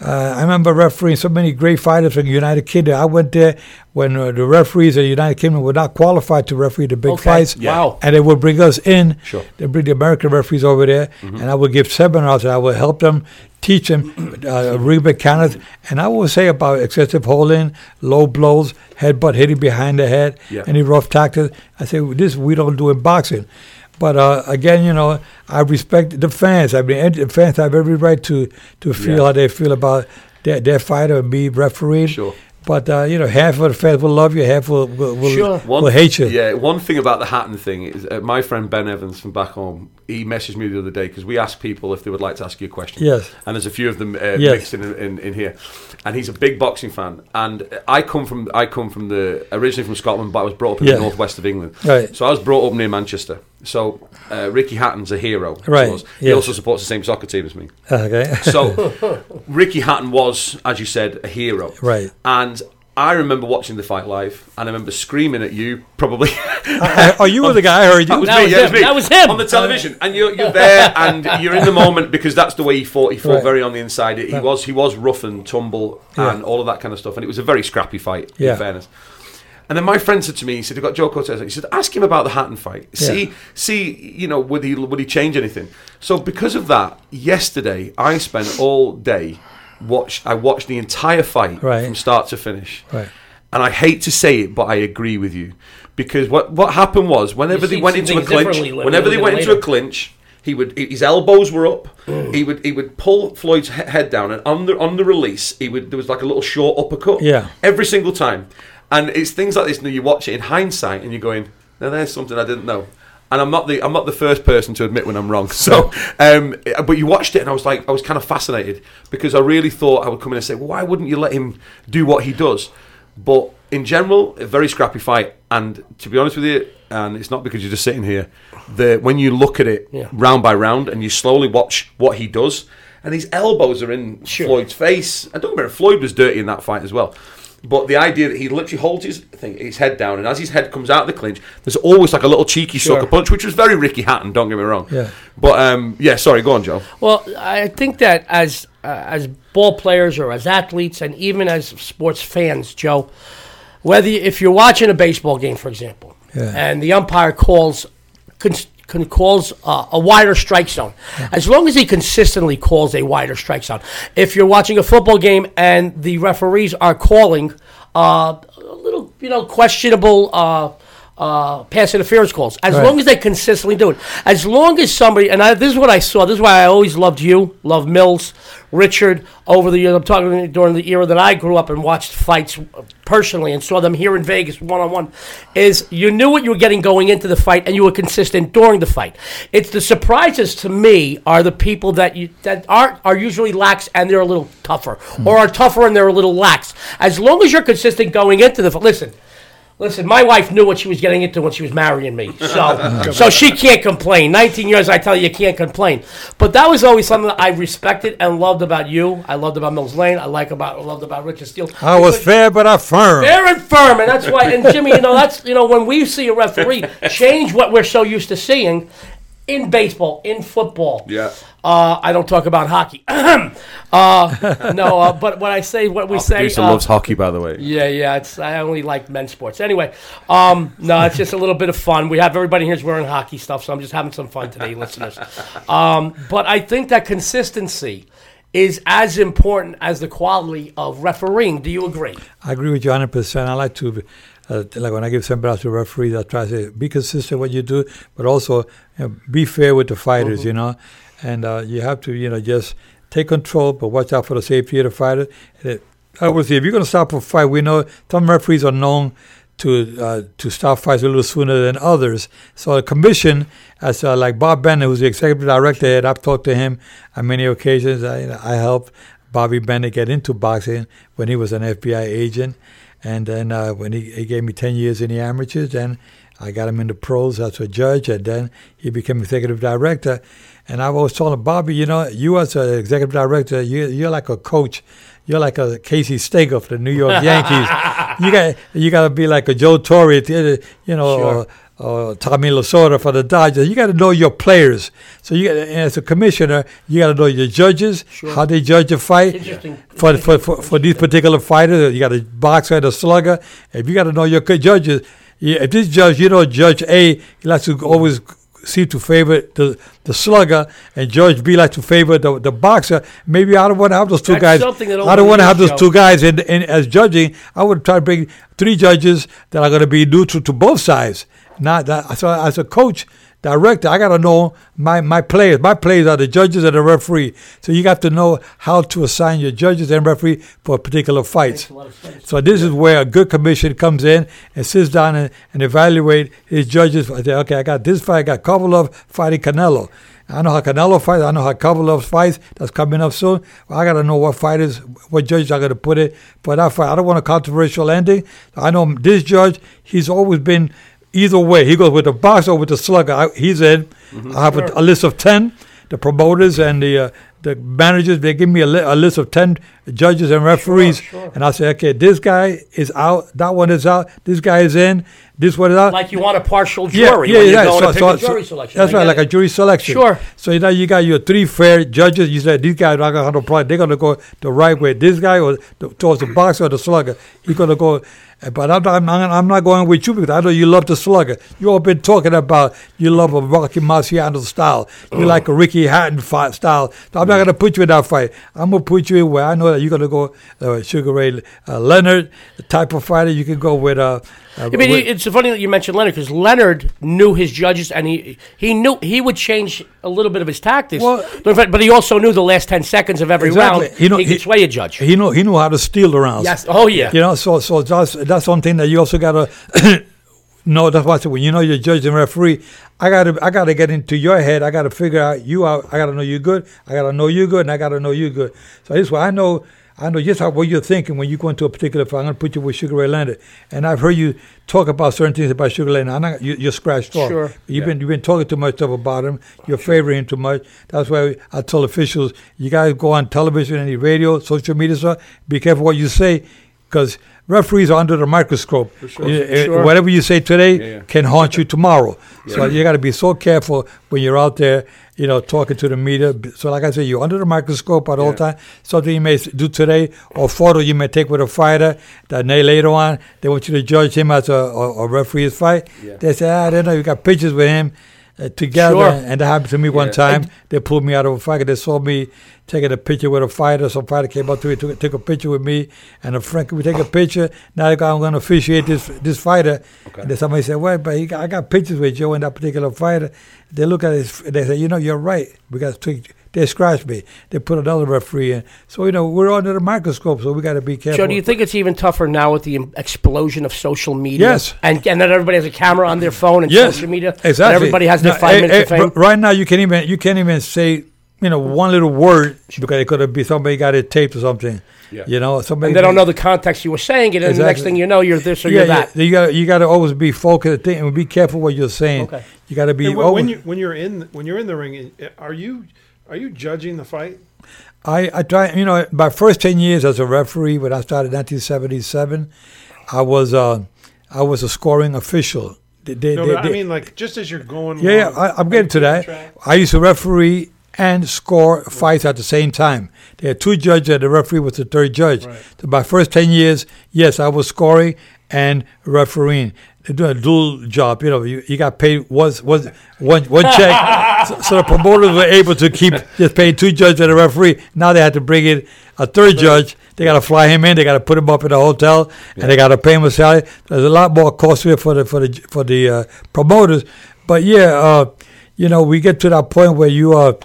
uh, I remember refereeing so many great fighters from the United Kingdom. I went there when uh, the referees in the United Kingdom were not qualified to referee the big Okay. fights. Yeah. Wow. And they would bring us in. Sure. They bring the American referees over there, and I would give seminars. And I would help them, teach them uh, ring mechanics. And I would say about excessive holding, low blows, headbutt hitting behind the head, Yeah. any rough tactics. I say this we don't do in boxing. But uh, again, you know, I respect the fans. I mean, the fans have every right to to feel Yeah. how they feel about their, their fighter and be refereed. Sure. But uh, you know, half of the fans will love you, half will will, will, Sure. will hate you. Yeah, one thing about the Hatton thing is uh, my friend Ben Evans from back home. He messaged me the other day because we asked people if they would like to ask you a question. Yes. and there's a few of them uh, Yes. mixed in, in in here. And he's a big boxing fan. And I come from I come from the originally from Scotland, but I was brought up in Yeah. the northwest of England. Right. So I was brought up near Manchester. So uh, Ricky Hatton's a hero. Right, us. He also supports the same soccer team as me. Okay. So Ricky Hatton was, as you said, a hero. Right. And I remember watching the fight live, and I remember screaming at you, probably. oh, you were the guy. I heard That you. was That me. was yeah, him. me. That was him. on the television, and you're, you're there, and you're in the moment because that's the way he fought. He fought Right. very on the inside. He Right. was he was rough and tumble Yeah. and all of that kind of stuff, and it was a very scrappy fight. Yeah. In fairness. And then my friend said to me, he said, "I've got Joe Cortez." He said, "Ask him about the Hatton fight. See, Yeah. see, you know, would he would he change anything?" So because of that, yesterday I spent all day watch. I watched the entire fight Right. from start to finish. Right. and I hate to say it, but I agree with you because what what happened was whenever You they went into a clinch, whenever they went at it into a clinch, he would his elbows were up. He would he would pull Floyd's head down, and on the on the release, he would there was like a little short uppercut. Yeah. every single time, and it's things like this. And you watch it in hindsight, and you're going, "Now there's something I didn't know." And I'm not the I'm not the first person to admit when I'm wrong. So, um, but you watched it, and I was like, I was kind of fascinated because I really thought I would come in and say, well, why wouldn't you let him do what he does? But in general, a very scrappy fight. And to be honest with you, and it's not because you're just sitting here, the when you look at it Yeah. round by round and you slowly watch what he does, and his elbows are in Sure. Floyd's face. I don't remember, Floyd was dirty in that fight as well. But the idea that he literally holds his thing, his head down, and as his head comes out of the clinch, there's always like a little cheeky Sure. sucker punch, which was very Ricky Hatton. Don't get me wrong. Yeah. But um, yeah, sorry, go on, Joe. Well, I think that as uh, as ball players or as athletes and even as sports fans, Joe, whether you, if you're watching a baseball game, for example, Yeah. and the umpire calls con- con- calls uh, a wider strike zone, as long as he consistently calls a wider strike zone. If you're watching a football game and the referees are calling uh, a little, you know, questionable. Uh, uh, pass interference calls. As Right. long as they consistently do it. As long as somebody, and I, this is what I saw. This is why I always loved you, love Mills, Richard. Over the years, I'm talking during the era that I grew up and watched fights personally and saw them here in Vegas one on one. Is you knew what you were getting going into the fight, and you were consistent during the fight. It's the surprises to me are the people that you that aren't are usually lax and they're a little tougher, or are tougher and they're a little lax. As long as you're consistent going into the listen. Listen, my wife knew what she was getting into when she was marrying me, so so she can't complain. Nineteen years, I tell you, you can't complain. But that was always something that I respected and loved about you. I loved about Mills Lane. I like about I loved about Richard Steele. I was fair, but I firm. Fair and firm, and that's why. And Jimmy, you know, that's you know when we see a referee change what we're so used to seeing in baseball, in football. Yeah. Uh, I don't talk about hockey. uh, no, uh, but what I say what we Our say, producer uh, loves hockey, by the way. yeah, yeah. It's I only like men's sports. Anyway, um, no, it's just a little bit of fun. We have everybody here's wearing hockey stuff, so I'm just having some fun today, listeners. Um, but I think that consistency is as important as the quality of refereeing. Do you agree? I agree with you 100%. I like to, uh, like when I give somebody to referees, I try to say, be consistent what you do, but also you know, be fair with the fighters, you know. And uh, you have to, you know, just take control, but watch out for the safety of the fighter. And it- I would say, if you're going to stop a fight, we know some referees are known to uh, to stop fights a little sooner than others. So the commission, as uh, like Bob Bennett, who's the executive director, and I've talked to him on many occasions. I, I helped Bobby Bennett get into boxing when he was an FBI agent, and then uh, when he, he gave me ten years in the amateurs, then I got him into pros as a judge, and then he became executive director. And I was telling Bobby, you know, you as an executive director, you, you're like a coach. You're like a Casey Stengel for the New York Yankees. you got you got to be like a Joe Torre, you know, Sure. or, or Tommy Lasorda for the Dodgers. You got to know your players. So you, as a commissioner, you got to know your judges, how they judge a fight. Interesting. For, for, for, for these particular fighters, you got a boxer and a slugger. If you got to know your good judges, yeah, if this judge, you know, Judge A, he likes to always seem to favor the the slugger, and Judge B likes to favor the, the boxer. Maybe I don't want to have those two That's guys. I don't want to have those two guys in, in as judging. I would try to bring three judges that are going to be neutral to both sides. Not that. So as a coach, director, I got to know my my players. My players are the judges and the referee. So you got to know how to assign your judges and referee for particular fights. A lot of. So this is where a good commission comes in and sits down and, and evaluate his judges. I say, okay, I got this fight. I got Kovalev fighting Canelo. I know how Canelo fights. I know how Kovalev fights. That's coming up soon. Well, I got to know what fighters, what judges are going to put it for that fight. I don't want a controversial ending. I know this judge. He's always been either way. He goes with the boxer or with the slugger. I, he's in. I have a, a list of ten. The promoters and the uh, the managers they give me a, li- a list of ten judges and referees, sure. and I say, okay, this guy is out. That one is out. This guy is in. This one is out. Like you want a partial jury yeah, when yeah. going So- so- a so- selection. That's I right, like it. a jury selection. Sure. So now you got your three fair judges. You said these guys are not gonna have no problem. They're gonna go the right way. This guy or the, towards the boxer or the slugger. He's gonna go. But I'm not, I'm I'm not going with you because I know you love the slugger. You all been talking about you love a Rocky Marciano style. You like a Ricky Hatton fight style. So I'm not mm. gonna put you in that fight. I'm gonna put you in where I know that You're gonna go uh, Sugar Ray uh, Leonard, type of fighter. You can go with. Uh, uh, I mean, with- it's funny that you mentioned Leonard because Leonard knew his judges, and he he knew he would change a little bit of his tactics. Well- but he also knew the last ten seconds of every Exactly. round. He know- he could he- sway a judge. he know he knew how to steal the rounds. yes. Oh yeah. You know, so so that's that's something that you also gotta know. That's why I said when you know you're judge and referee, I gotta I gotta get into your head. I gotta figure out you out. I gotta know you good. I gotta know you good, and I gotta know you good. So this way I know. I know just how what you're thinking when you go into a particular fight. I'm going to put you with Sugar Ray Leonard, and I've heard you talk about certain things about Sugar Ray Leonard. I'm not, you, you're scratched off. Sure. You've been you've been talking too much stuff about him. You're favoring him too much. That's why I tell officials, you guys go on television, any radio, social media stuff. Be careful what you say, because referees are under the microscope. sure. You- Sure. Whatever you say today Yeah, yeah. can haunt you tomorrow. So you got to be so careful when you're out there, you know, talking to the media. So like I said, you're under the microscope at all Yeah. times. Something you may do today, or photo you may take with a fighter that they later on they want you to judge him as a, a, a referee's fight. Yeah. They say, ah, they know you got pictures with him. Uh, together, Sure. and that happened to me one Yeah. time. They pulled me out of a fight. They saw me taking a picture with a fighter. Some fighter came up to me, took, took a picture with me, and a friend. Can we take a picture? Now I'm going to officiate this this fighter. Okay. And then somebody said, "Well, but he got, I got pictures with Joe and that particular fighter." They look at it. They say, "You know, you're right. We got to." take-" They scratched me. They put another referee in. So you know we're under the microscope, so we got to be careful. Joe, do you think it's even tougher now with the explosion of social media? Yes. And and that everybody has a camera on their phone and Yes, social media. and Exactly. everybody has their Now, five eh, minutes eh, of fame. Right now, you can't even you can't even say you know one little word because it could be somebody got it taped or something. Yeah. You know, somebody and they don't know the context you were saying it, and the next thing you know, you're this or yeah, you're that. yeah, you got you got to always be focused and be careful what you're saying. Okay. You got to be. Hey, when, always, when you when you're in when you're in the ring, uh, are you are you judging the fight? I I try. You know, my first ten years as a referee, when I started in 1977, I was uh, I was a scoring official. They- they- No, they- but I mean like just as you're going. Yeah, I, I'm getting to that. track. I used to referee and score fights at the same time. They had two judges, and the referee was the third judge. Right. So my first 10 years, yes, I was scoring and refereeing. They're doing a dual job. You know, you, you got paid was was one one check. so, so the promoters were able to keep just paying two judges and a referee. Now they had to bring in a third judge. They got to fly him in. They got to put him up in a hotel, and they got to pay him a salary. There's a lot more cost to it for the for the for the uh, promoters. But yeah, uh, you know, we get to that point where you are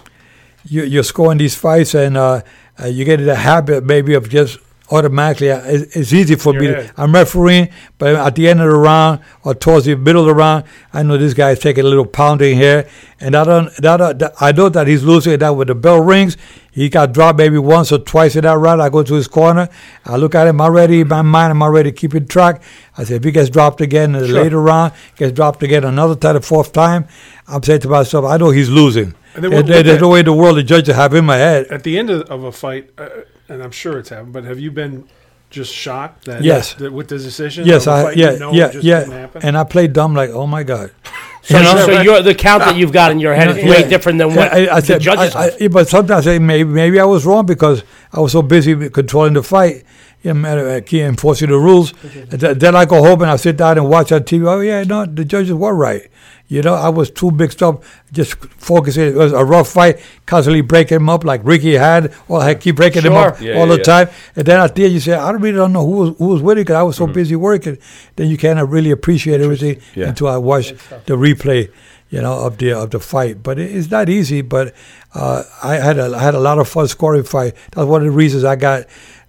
you, you're scoring these fights, and uh, uh, you get in the habit maybe of just automatically. It's, easy for me. To, I'm refereeing, but at the end of the round or towards the middle of the round, I know this guy's taking a little pounding here, and I don't. That, uh, that I know that he's losing. That when the bell rings, he got dropped maybe once or twice in that round. I go to his corner. I look at him I'm already. In my mind, I'm already keeping track. I say, if he gets dropped again in the Sure. later round, gets dropped again another time, the fourth time, I'm saying to myself, I know he's losing. And then There- what- there- what there's the- no way in the world the judges have in my head. At the end of, of a fight, uh, and I'm sure it's happened, but have you been just shocked that Yes. that with the decision? Yes, of a I yeah you know yeah just didn't yeah, happen? and I played dumb like oh my god. So, You know? so you're, the count that you've got in your head is Yeah. way different than what I, I the said, judges I, have. I, but sometimes I say maybe maybe I was wrong because I was so busy controlling the fight. You know, matter key enforcing the rules. And th- then I go home and I sit down and watch on TV. Oh yeah, no, the judges were right. You know, I was too mixed up, just focusing. It was a rough fight, constantly breaking him up like Ricky had. Or I keep breaking him up Yeah, all yeah, the yeah. time. And then at the end, you say, I really don't know who was, who was winning because I was so busy working. Then you cannot really appreciate everything Yeah. until I watch the replay, you know, of the of the fight. But it, it's not easy. But uh, I had a I had a lot of fun scoring fight. That's one of the reasons I got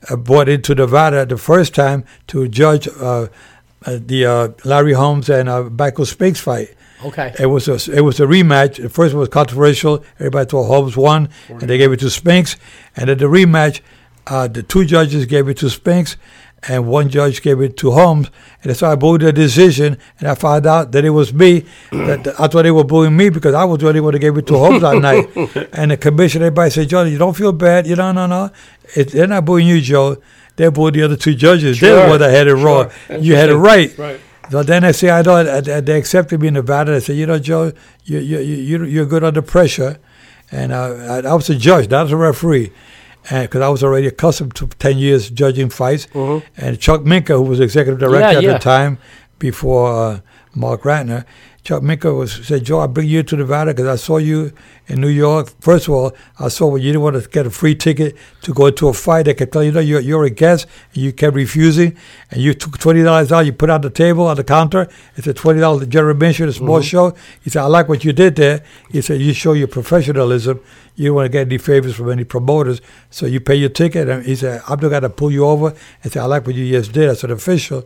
uh, brought into Nevada the first time to judge uh, uh, the uh, Larry Holmes and uh, Michael Spinks fight. Okay. It was a it was a rematch. The first one was controversial. Everybody thought Holmes won, and they gave it to Spinks. And at the rematch, uh, the two judges gave it to Spinks, and one judge gave it to Holmes. And so I booed the decision, and I found out that it was me. that I thought they were booing me because I was the only one that gave it to Holmes that night. And the commission, everybody said, "Joe, you don't feel bad. You know, no, no. It, they're not booing you, Joe. They're booing the other two judges. They're the Sure, one that had it wrong. You had it right." right. So then I say, I and they accepted me in Nevada. They said, you know, Joe, you, you, you, you're good under pressure. And uh, I, I was a judge, not a referee. Because I was already accustomed to 10 years judging fights. And Chuck Minker, who was executive director Yeah, at yeah. the time, before uh, Marc Ratner. Chuck Minker was said, Joe, I bring you to Nevada because I saw you in New York. First of all, I saw when you didn't want to get a free ticket to go to a fight. They could tell you, no, you're, you're a guest, and you kept refusing. And you took twenty dollars out. You put on the table on the counter. It's a twenty dollars general admission, a small mm-hmm. show. He said, I like what you did there. He said, you show your professionalism. You don't want to get any favors from any promoters, so you pay your ticket. And he said, I'm not going to pull you over. And said, I like what you just did as an official.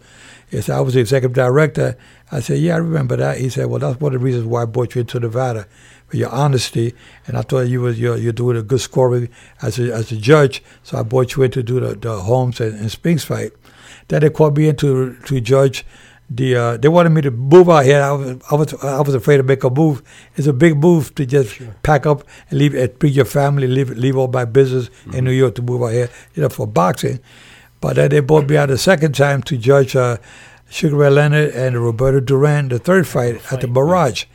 He said, I was the executive director. I said, yeah, I remember that. He said, well, that's one of the reasons why I brought you into Nevada, your honesty. And I thought you was you're, you're doing a good scoring as a, as a judge, so I brought you in to do the, the Holmes and, and Spinks fight. Then they called me in to, to judge the. Uh, they wanted me to move out here. I was, I was I was afraid to make a move. It's a big move to just pack up and leave, and bring your family, leave leave all my business in New York to move out here, you know, for boxing. But then they brought me out a second time to judge uh, Sugar Ray Leonard and Roberto Duran, the third fight at the Mirage.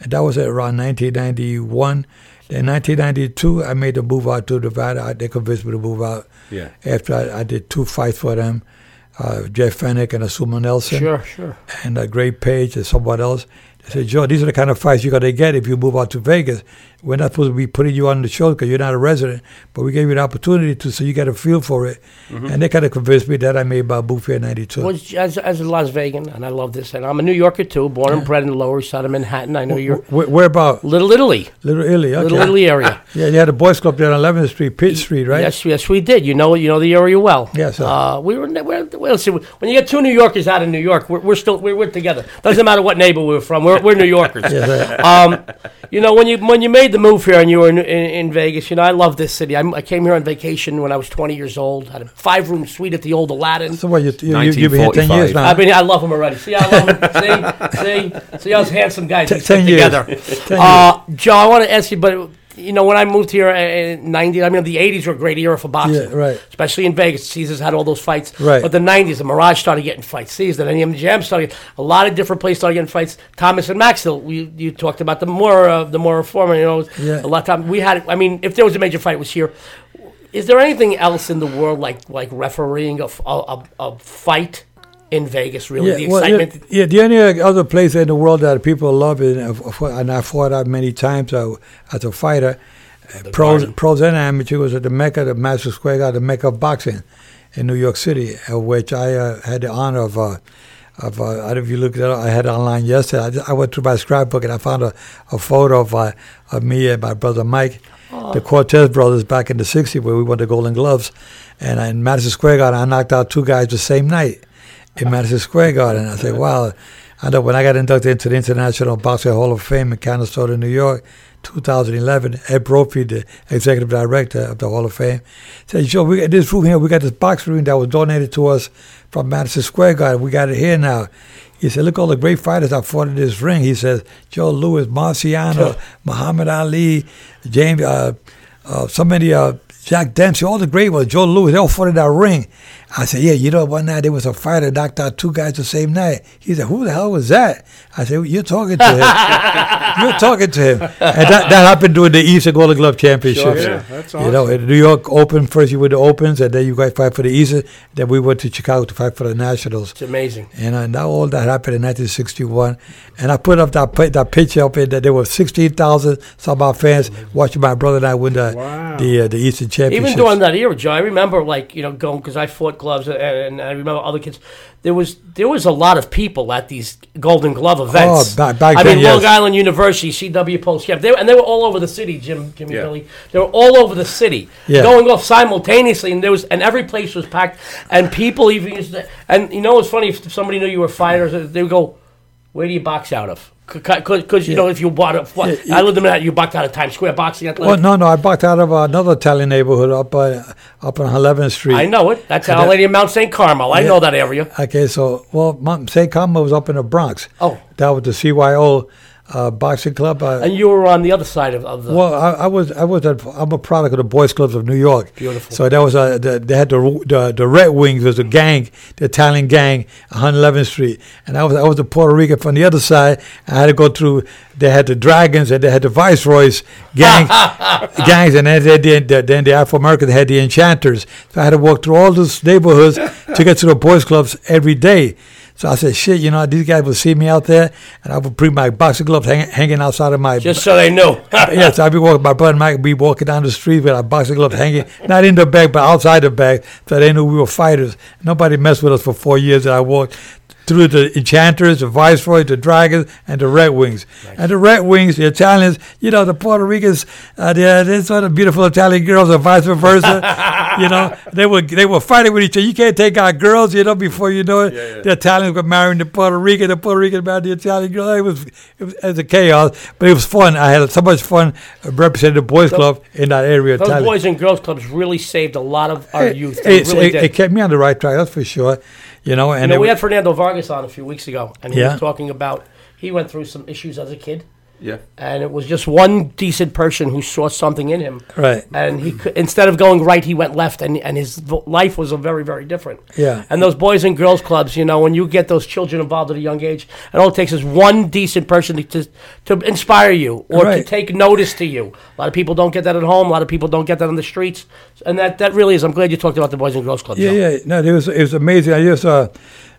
And that was around 1991. In 1992, I made the move out to Nevada. They convinced me to move out Yeah. after I, I did two fights for them, uh, Jeff Fenech and Azumah Nelson Sure, sure. and uh, Greg Page and someone else. They said, Joe, these are the kind of fights you're going to get if you move out to Vegas. We're not supposed to be putting you on the show because you're not a resident, but we gave you the opportunity to, so you got a feel for it. And they kind of convinced me that I made my move here in 92. Well, as, as a Las Vegan, and I love this, and I'm a New Yorker too, born and bred in the Lower East Side of Manhattan. I know you're Where, where about? Little Italy, Little Italy. Okay. Little Italy area. Yeah, you had a boys club there on 11th Street, Pitt Street, right? Yes, yes, we did. You know, you know the area well. Yes, sir. Uh, we were. We're, well, see, when you get two New Yorkers out of New York, we're, we're still we're, we're together. Doesn't matter what neighbor we're from. We're, we're New Yorkers. Yes, um, you know, when you when you made the move here and you were in, in, in Vegas, you know, I love this city. I, I came here on vacation when I was 20 years old. I Had a five room suite at the old Aladdin. So what, you, you, you, you've been here 10 years 1945. now. I've mean, I love him already. See, I love him. see, see, see, us handsome guys Ten- that stick 10 years. together. 10 Uh, Joe, I want to ask you, but you know, when I moved here in '90, I mean, the '80s were a great era for boxing, Yeah, right. Especially in Vegas, Caesars had all those fights. Right. But the '90s, the Mirage started getting fights. Caesars, then MGM started. A lot of different places started getting fights. Thomas and Maxwell, we you talked about the more uh, the more former. You know, Yeah. a lot of time we had. I mean, if there was a major fight, it was here. Is there anything else in the world like like refereeing a, a, a fight in Vegas? Really, the well, yeah, excitement. yeah, the only other place in the world that people love it, and I fought out many times uh, as a fighter, uh, pros, Garden. pros and amateur was at the Mecca, the Madison Square Garden, the Mecca of boxing in New York City, of which I uh, had the honor of. Uh, of, uh, I don't know if you looked at it, I had it online yesterday. I, just, I went through my scrapbook and I found a, a photo of, uh, of me and my brother Mike, the Cortez brothers back in the 60s where we won the Golden Gloves. And in Madison Square Garden, I knocked out two guys the same night in Madison Square Garden. I said, wow. I know when I got inducted into the International Boxing Hall of Fame in Canastota, New York, 2011, Ed Brophy, the executive director of the Hall of Fame, said, Joe, we got this room here. We got this box room that was donated to us from Madison Square Garden. We got it here now. He said, look all the great fighters I fought in this ring. He says, Joe Louis, Marciano, Muhammad Ali, James, uh, uh, so many, uh, Jack Dempsey, all the great ones, Joe Louis, they all fought in that ring. I said, yeah, you know, one night there was a fighter knocked out two guys the same night. He said, who the hell was that? I said, you're talking to him. you're talking to him. And that, that happened during the Eastern Golden Glove Championships. Yeah, that's You know, awesome. in New York Open, first you went to Opens, and then you guys fight for the Eastern. Then we went to Chicago to fight for the Nationals. It's amazing. And uh, now all that happened in 1961. And I put up that that picture up in that there were 16,000 some odd fans watching my brother and I win the Wow. the, uh, the Eastern Championship. Even during that era, Joe, I remember like you know going because I fought gloves and, uh, and I remember other kids. There was there was a lot of people at these Golden Glove events. Oh, back- back I then, mean, Long yes. Island University, CW Post Camp, they were, and they were all over the city. Jim, Jimmy Yeah. Billy, they were all over the city, Yeah. going off simultaneously, and there was and every place was packed, and people even used to. And you know, it's funny if somebody knew you were fighters, they would go, "Where do you box out of?" Because you know, if you bought a, Yeah, yeah. I lived in that, you boxed out of Times Square boxing. At. Well, no, no, I backed out of another Italian neighborhood up uh, up on 11th Street. I know it. That's Our Lady of Mount St. Carmel. I Yeah. know that area. Okay, so well, Mount St. Carmel was up in the Bronx. Oh. that was the CYO uh, boxing club. Uh, And you were on the other side of, of the. Well, I, I was I was I'm a product of the boys clubs of New York. Beautiful. So that was a the, they had the, the the Red Wings was a gang, the Italian gang, 111th Street, and I was I was the Puerto Rican from the other side. I had to go through. They had the Dragons and they had the Viceroys gang gangs, and then they did the, then the Afro Americans had the Enchanters. So I had to walk through all those neighborhoods to get to the boys clubs every day. So I said, shit, you know, these guys would see me out there, and I would bring my boxing gloves hang, hanging outside of my. Just so they knew. yes, I'd be walking. My brother Mike would be walking down the street with our boxing gloves hanging, not in the bag, but outside the bag, so they knew we were fighters. Nobody messed with us for four years. that I walked through the Enchanters, the Viceroy, the Dragons, and the Red Wings. And the Red Wings, the Italians, you know, the Puerto Ricans, uh, they're, they're sort of beautiful Italian girls, or vice versa. you know, they were they were fighting with each other. You can't take our girls, you know, before you know it. The Italians were marrying the Puerto Rican, the Puerto Rican married the Italian girl. It was it was, it was a chaos, but it was fun. I had so much fun representing the boys' club in that area. Those boys and girls clubs really saved a lot of our youth. They it's- really it, it kept me on the right track, that's for sure. You know, and You know, we had Fernando Vargas on a few weeks ago, and he Yeah. was talking about he went through some issues as a kid, Yeah. and it was just one decent person who saw something in him, right. and he could, instead of going right, he went left, and and his vo- life was a very very different. Yeah. And those boys and girls clubs, you know, when you get those children involved at a young age, it all it takes is one decent person to to, to inspire you or to take notice to you. A lot of people don't get that at home. A lot of people don't get that on the streets, and that that really is. I'm glad you talked about the boys and girls clubs. Yeah, Joe. yeah. No, it was it was amazing. I just, uh,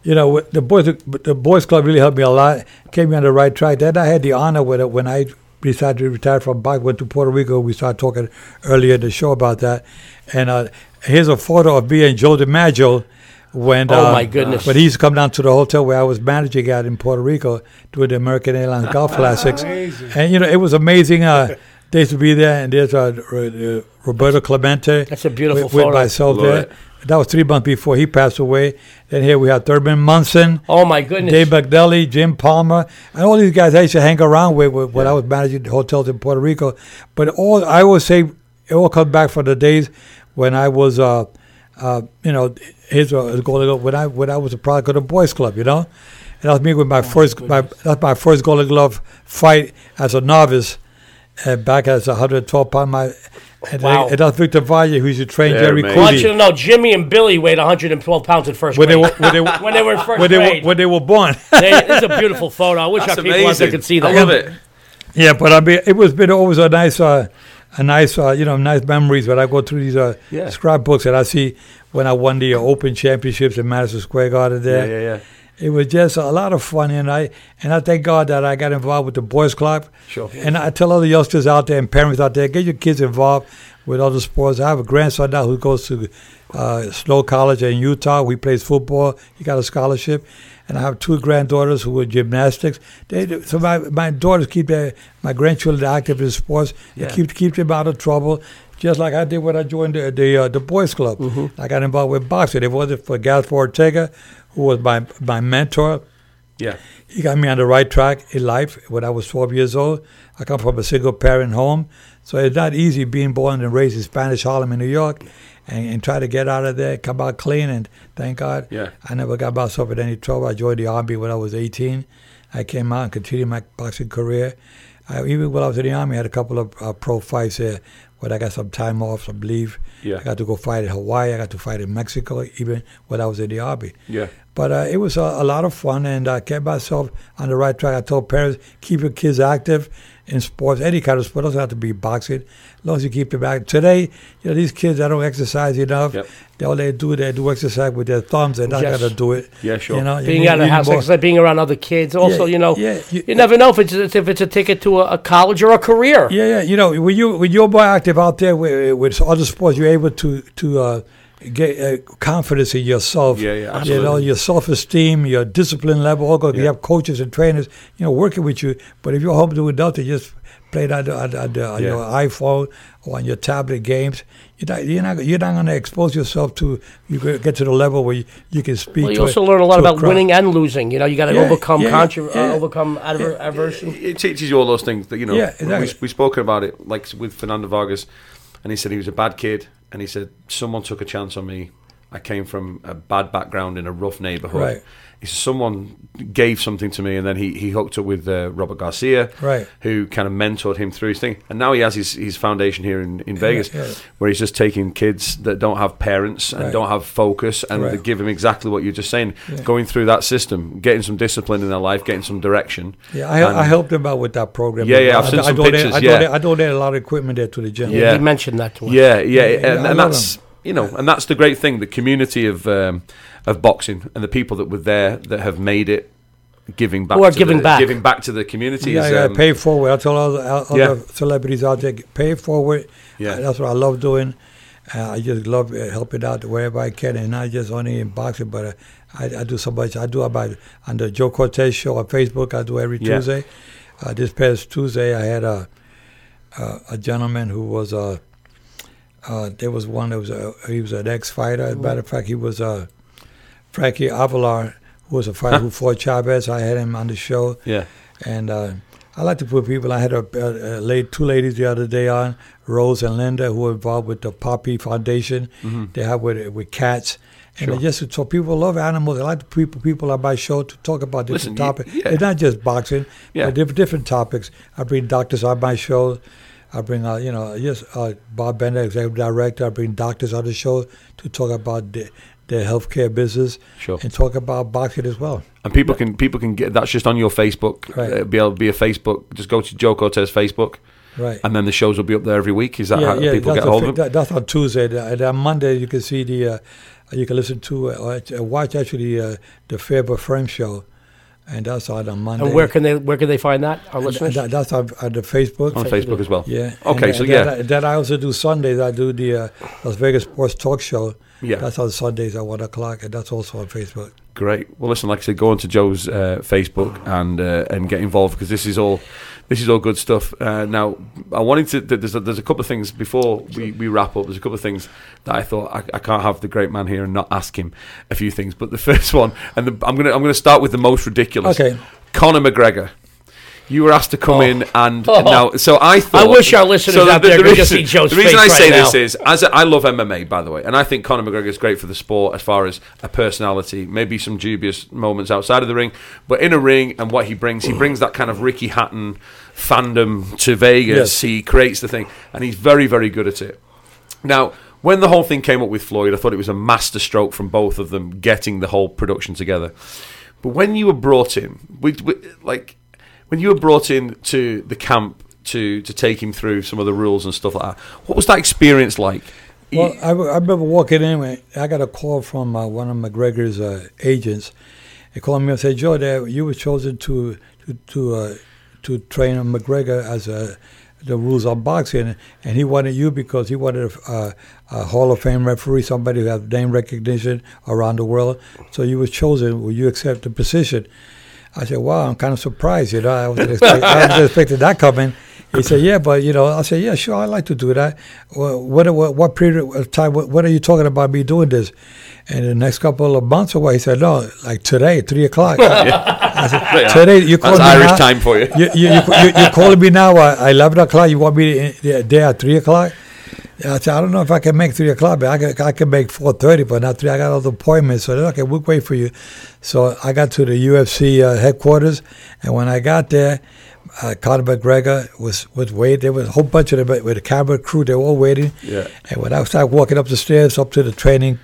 you know, the boys the boys club really helped me a lot. Kept me on the right track. Then I had the honor with it when I decided to retire from boxing. Went to Puerto Rico. We started talking earlier in the show about that. And uh, here's a photo of me and Joe DiMaggio. When Oh, uh, my goodness. When he's come down to the hotel where I was managing at in Puerto Rico doing the American Airlines Golf Classics, and you know it was amazing. Uh, days to be there, and there's uh, uh, Roberto Clemente. That's a beautiful with, with photo. myself Love there. That was three months before he passed away. Then here we have Thurman Munson, Oh my goodness. Dave McNally, Jim Palmer, and all these guys I used to hang around with, with when I was managing the hotels in Puerto Rico. But all I always say it all comes back from the days when I was, uh, uh, you know, his uh, Golden Glove when I when I was a product of the Boys Club, you know. And that was me with my first my that's my first Golden Glove fight as a novice, uh, back as a 112 pound. My and, Wow. and that's Victor Valle, who used to train Yeah, Jerry man. I want you to know, Jimmy and Billy weighed 112 pounds in first when they were when they were when they were in first when they were when they were born. They- this is a beautiful photo. I wish That's our people out there could see that. I that. love it. Yeah, but I mean, it was been always a nice, uh, a nice, uh, you know, nice memories. When I go through these uh, Yeah. scrapbooks and I see when I won the uh, Open Championships in Madison Square Garden, Yeah, there, yeah, yeah. It was just a lot of fun. And I and I thank God that I got involved with the Boys Club. Sure. And I tell other youngsters out there and parents out there, get your kids involved with other sports. I have a grandson now who goes to uh, Snow College in Utah. He plays football. He got a scholarship. And I have two granddaughters who are gymnastics. They do, so my, my daughters keep their, my grandchildren active in sports. Yeah. and keep keep them out of trouble. Just like I did when I joined the the, uh, the boys club. Mm-hmm. I got involved with boxing. It wasn't for Gaspar Ortega, who was my my mentor, Yeah. he got me on the right track in life when I was 12 years old. I come from a single parent home, so it's not easy being born and raised in Spanish Harlem in New York and, and try to get out of there, come out clean, and thank God Yeah. I never got myself in any trouble. I joined the Army when I was 18. I came out and continued my boxing career. I, even when I was in the Army, I had a couple of uh, pro fights there where I got some time off, some leave. Yeah. I got to go fight in Hawaii. I got to fight in Mexico, even when I was in the Army. Yeah. But uh, it was a, a lot of fun, and I kept myself on the right track. I told parents keep your kids active in sports, any kind of sport. It doesn't have to be boxing, as long as you keep them active. Today, you know, these kids that don't exercise enough. Yep. They all they do they do exercise with their thumbs. They're not Yes. gonna do it. Yeah, sure. You know, being need- out of the you need house, more- like being around other kids. Also, Yeah, you know, yeah, you, you- never know if it's if it's a ticket to a, a college or a career. Yeah, yeah. You know, when you when you're more active out there with, with other sports, you're able to to uh, get uh, confidence in yourself. Yeah, yeah, You know, your self esteem, your discipline level. All good. You have coaches and trainers, you know, working with you. But if you're home doing nothing, just playing on, on, on, on Yeah. your iPhone or on your tablet games, you're not you're not, you're not going to expose yourself to you get to the level where you, you can speak. Well, you to also a, learn a lot to about crowd. winning and losing. You know, you got to Yeah, overcome yeah, contra- yeah. uh, overcome adver- adversity. It teaches you all those things that you know. Yeah, we, exactly. we spoken about it, like with Fernando Vargas, and he said he was a bad kid, and he said someone took a chance on me. I came from a bad background in a rough neighborhood. Right. Someone gave something to me, and then he, he hooked up with uh, Robert Garcia, Right. who kind of mentored him through his thing. And now he has his, his foundation here in, in Vegas, yeah. where he's just taking kids that don't have parents and Right. don't have focus, and Right. they give them exactly what you're just saying, going through that system, getting some discipline in their life, getting some direction. Yeah, I, I helped him out with that program. Yeah, yeah, I've I, seen I some donate- pictures, I yeah. donate, I donate a lot of equipment there to the gym. Yeah. He mentioned that to us. Yeah, yeah, Yeah, and, I and love that's you know, and that's the great thing. The community of um, of boxing and the people that were there that have made it. Giving back, Who are to giving the, back. giving back to the community. Yeah, is, yeah, um, pay forward. I tell all the all Yeah. other celebrities out there, pay forward. Yeah. Uh, that's what I love doing. Uh, I just love uh, helping out wherever I can, and not just only in boxing, but uh, I, I do so much. I do about on the Joe Cortez show on Facebook. I do every Yeah. Tuesday. Uh, this past Tuesday, I had a a, a gentleman who was uh, uh, there was one that was a, he was an ex fighter. As a matter of fact, he was uh, Frankie Avalar, who was a fighter who fought Chavez. I had him on the show. yeah, And uh, I like to put people. I had a, a, a two ladies the other day on, Rose and Linda, who were involved with the Poppy Foundation. They have with with cats. And Sure. just so people love animals. I like to people people on my show to talk about different you- topics. yeah. It's not just boxing, Yeah. but different different topics. I bring doctors on my show. I bring uh, you know yes uh, Bob Bennett, executive director. I bring doctors on the show to talk about the, the healthcare business Sure. and talk about boxing as well. and people can people can get that's just on your Facebook. Right. Uh, be able to be a Facebook. Just go to Joe Cortez Facebook, Right. and then the shows will be up there every week. Is that how people that's get hold of them? that- that's on Tuesday. And on Monday, you can see the, uh, you can listen to, uh, watch actually uh, the Faber Frame show, and that's on on Monday. And where can they where can they find that? Our listeners. that- that's on, on the Facebook. on Facebook as well. Yeah. Okay, And so then- yeah, Then, then I also do Sundays. I do the uh, Las Vegas Sports Talk Show. yeah, That's on Sundays at one o'clock, and that's also on Facebook. Great. Well, listen, like I said, go onto Joe's uh, Facebook and uh, and get involved because this is all this is all good stuff. Uh, now, I wanted to. There's a, there's a couple of things before we, we wrap up. There's a couple of things that I thought I, I can't have the great man here and not ask him a few things. But the first one, and the, I'm gonna I'm gonna start with the most ridiculous. Okay. Conor McGregor. You were asked to come Oh. in and Oh. now. So I thought. I wish our listeners out there could just see Joe's The reason I say right this now. is, as a, I love MMA, by the way, and I think Conor McGregor is great for the sport as far as a personality. Maybe some dubious moments outside of the ring, but in a ring and what he brings, he brings that kind of Ricky Hatton fandom to Vegas. Yes. He creates the thing, and he's very, very good at it. Now, when the whole thing came up with Floyd, I thought it was a master stroke from both of them getting the whole production together. But when you were brought in, we, we, like when you were brought in to the camp to to take him through some of the rules and stuff like that, what was that experience like? Well, I, I remember walking in. I got a call from uh, one of McGregor's uh, agents. He called me and said, "Joe, there you were chosen to to to, uh, to train McGregor as a." The rules of boxing, and he wanted you because he wanted a, a Hall of Fame referee, somebody who has name recognition around the world. So you were chosen. Will you accept the position? I said, "Wow, I'm kind of surprised. You know, I wasn't expect, I wasn't expecting that coming." He said, "Yeah, but you know," I said, "Yeah, sure, I'd like to do that. Well, what what, what period of time? What, what are you talking about me doing this?" And the next couple of months away, he said, "No, like today, three o'clock." I said, "Today, you call That's me Irish now? time for you. You you you, you, you calling me now at eleven o'clock? You want me there at three o'clock?" I said, I don't know if I can make three o'clock, but I can, I can make four thirty, but not three. I got other appointments, so they're okay. We'll wait for you. So I got to the UFC uh, headquarters, and when I got there, uh, Conor McGregor was was waiting. There was a whole bunch of them with the camera crew. They were all waiting. Yeah. And when I started walking up the stairs up to the training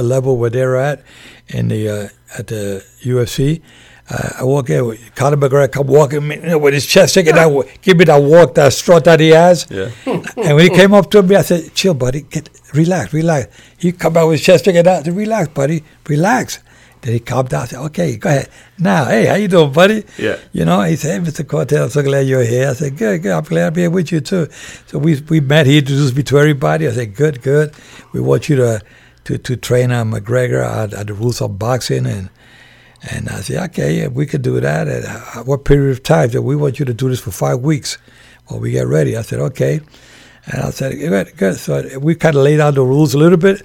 level where they're at in the uh, at the UFC. Uh, I walk in, with Conor McGregor come walking me, you know, with his chest shaking, wa- give me that walk, that strut that he has. Yeah. And when he came up to me, I said, "Chill, buddy. Get relax, relax." He come out with his chest sticking out. I said, "Relax, buddy. Relax." Then he calmed down. I said, "Okay, go ahead. Now, hey, how you doing, buddy?" Yeah. You know, he said, "Hey, Mr. Cortez, I'm so glad you're here." I said, "Good, good. I'm glad I'm here with you too." So we we met. He introduced me to everybody. I said, "Good, good. We want you to to to train uh, McGregor at, at the rules of boxing and." And I said, okay, yeah, we could do that. At uh, what period of time? So we want you to do this for five weeks while we get ready. I said, okay. And I said, good, good. So we kind of laid out the rules a little bit.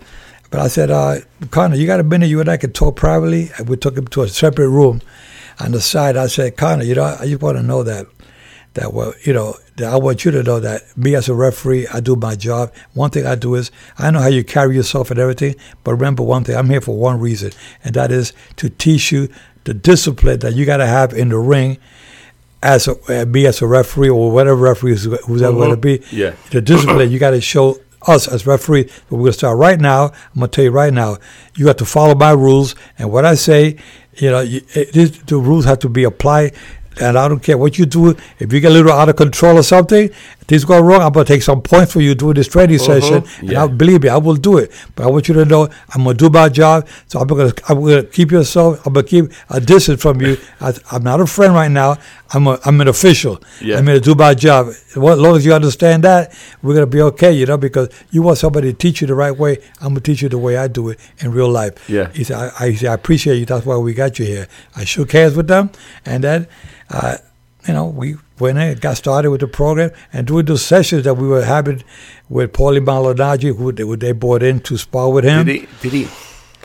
But I said, uh, Conor, you got a minute you and I can talk privately? And we took him to a separate room on the side. I said, Conor, you know, I just want to know that, that well, you know, that I want you to know that me as a referee, I do my job. One thing I do is I know how you carry yourself and everything, but remember one thing, I'm here for one reason, and that is to teach you the discipline that you got to have in the ring as a, uh, me as a referee or whatever referee who's, who's ever going to be. Yeah. The discipline you got to show us as referee. But we're going to start right now. I'm going to tell you right now, you have to follow my rules. And what I say, you know, you, it, this, the rules have to be applied. And I don't care what you do. If you get a little out of control or something, things go wrong, I'm gonna take some points for you during this training session, and Yeah. I believe me, I will do it. But I want you to know I'm gonna do my job. So I'm gonna I'm gonna keep yourself. I'm gonna keep a distance from you. I, I'm not a friend right now. I'm a, I'm an official. Yeah. I'm gonna do my job. As long as you understand that, we're gonna be okay. You know, because you want somebody to teach you the right way. I'm gonna teach you the way I do it in real life. Yeah. He said, I, I, he said, I appreciate you. That's why we got you here. I shook hands with them, and then, uh, you know, we went in, got started with the program, and during those sessions that we were having with Paulie Malignaggi, who they, who they brought in to spar with him, Did he? Did he?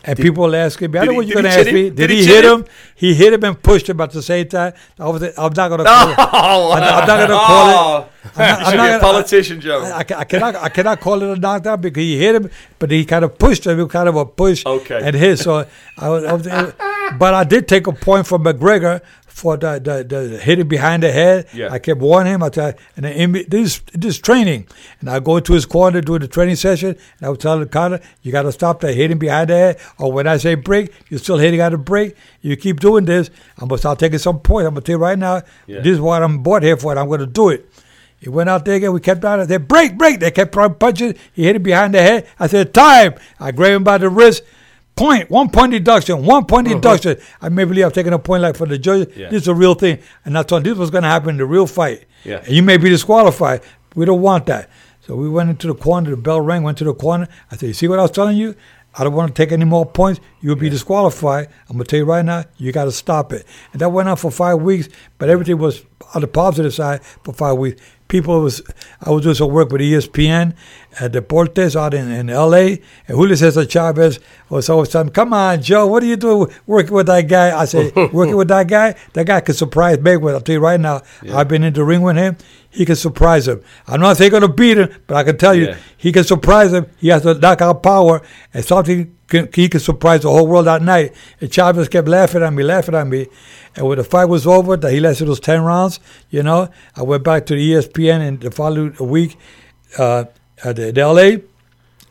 and people were asking me, I did know what you're going to ask me. Did, Did he he hit him? him? He hit him and pushed him at the same time. I was, I'm not going to oh, call it. I'm not- I'm not gonna call it- oh. I'm not- I'm not a gonna- politician, Joe. I, I, cannot I cannot call it a knockdown because he hit him, but he kind of pushed him. It kind of a push Okay. and hit. So I was, I was but I did take a point from McGregor for the, the, the hitting behind the head. Yeah. I kept warning him. I tell, and then this this training, and I go to his corner during the training session, and I would tell the Conor, you got to stop that hitting behind the head. Or when I say break, you're still hitting out of break. You keep doing this, I'm gonna start taking some points. I'm gonna tell you right now, Yeah. this is what I'm bought here for, and I'm gonna do it. He went out there again. We kept on. I said, break, break. They kept punching. He hit him behind the head. I said, time. I grabbed him by the wrist. Point. One point deduction. One point uh-huh. deduction. I may believe I've taken a point like for the judge. Yeah. This is a real thing. And I thought this was going to happen in the real fight. Yeah. And you may be disqualified. We don't want that. So we went into the corner. The bell rang. Went to the corner. I said, you see what I was telling you? I don't want to take any more points. You'll be disqualified. I'm gonna tell you right now, you got to stop it. And that went on for five weeks, but everything was on the positive side for five weeks. People was I was doing some work with ESPN at Deportes out in, in LA, and Julio Cesar Chavez was always telling me, "Come on, Joe, what are you doing working with that guy?" I said, "Working with that guy, that guy could surprise Mayweather." I'll tell you right now, I've been in the ring with him. He can surprise him. I'm not saying gonna beat him, but I can tell you, Yeah. he can surprise him. He has the knockout power, and something can, he can surprise the whole world that night. And Chavez kept laughing at me, laughing at me. And when the fight was over, that he lasted those ten rounds, you know, I went back to the ESPN and the following week uh, at the, the LA,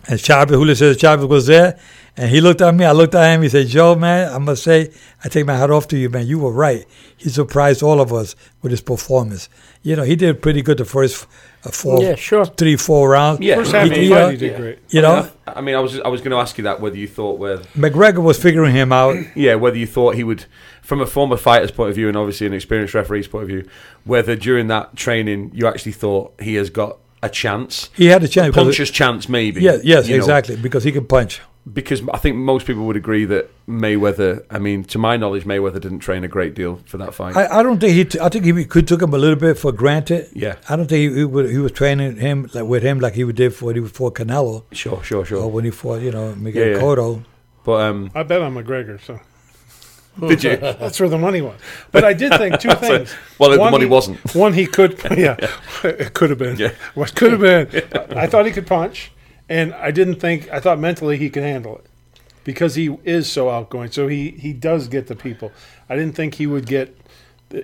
and Chavez, Julio Cesar Chavez was there, and he looked at me. I looked at him. He said, "Joe, man, I must say, I take my hat off to you, man. You were right. He surprised all of us with his performance. You know, he did pretty good the first uh, four, Yeah, sure. three, four rounds. Yeah. First half of the you know, he did great. you know, I mean, I was I was going to ask you that whether you thought whether McGregor was figuring him out. yeah whether you thought he would from a former fighter's point of view and obviously an experienced referee's point of view whether during that training you actually thought he has got a chance He had a chance. because- puncher's chance maybe Yes, yes, you know, exactly, because he can punch. because I think most people would agree that Mayweather I mean to my knowledge Mayweather didn't train a great deal for that fight I, I don't think he. T- I think he could took him a little bit for granted. Yeah. I don't think he, he, would, he was training him like with him like he did for when he was for Canelo sure sure or sure when he fought you know Miguel Yeah, yeah. Cotto. but um I bet on McGregor, so did you that's where the money was. But I did think two things. well, the money he- wasn't. One, he could, yeah, it could have been. Yeah. What could have been? I thought he could punch, and I didn't think. I thought mentally he could handle it because he is so outgoing. So he he does get the people. I didn't think he would get.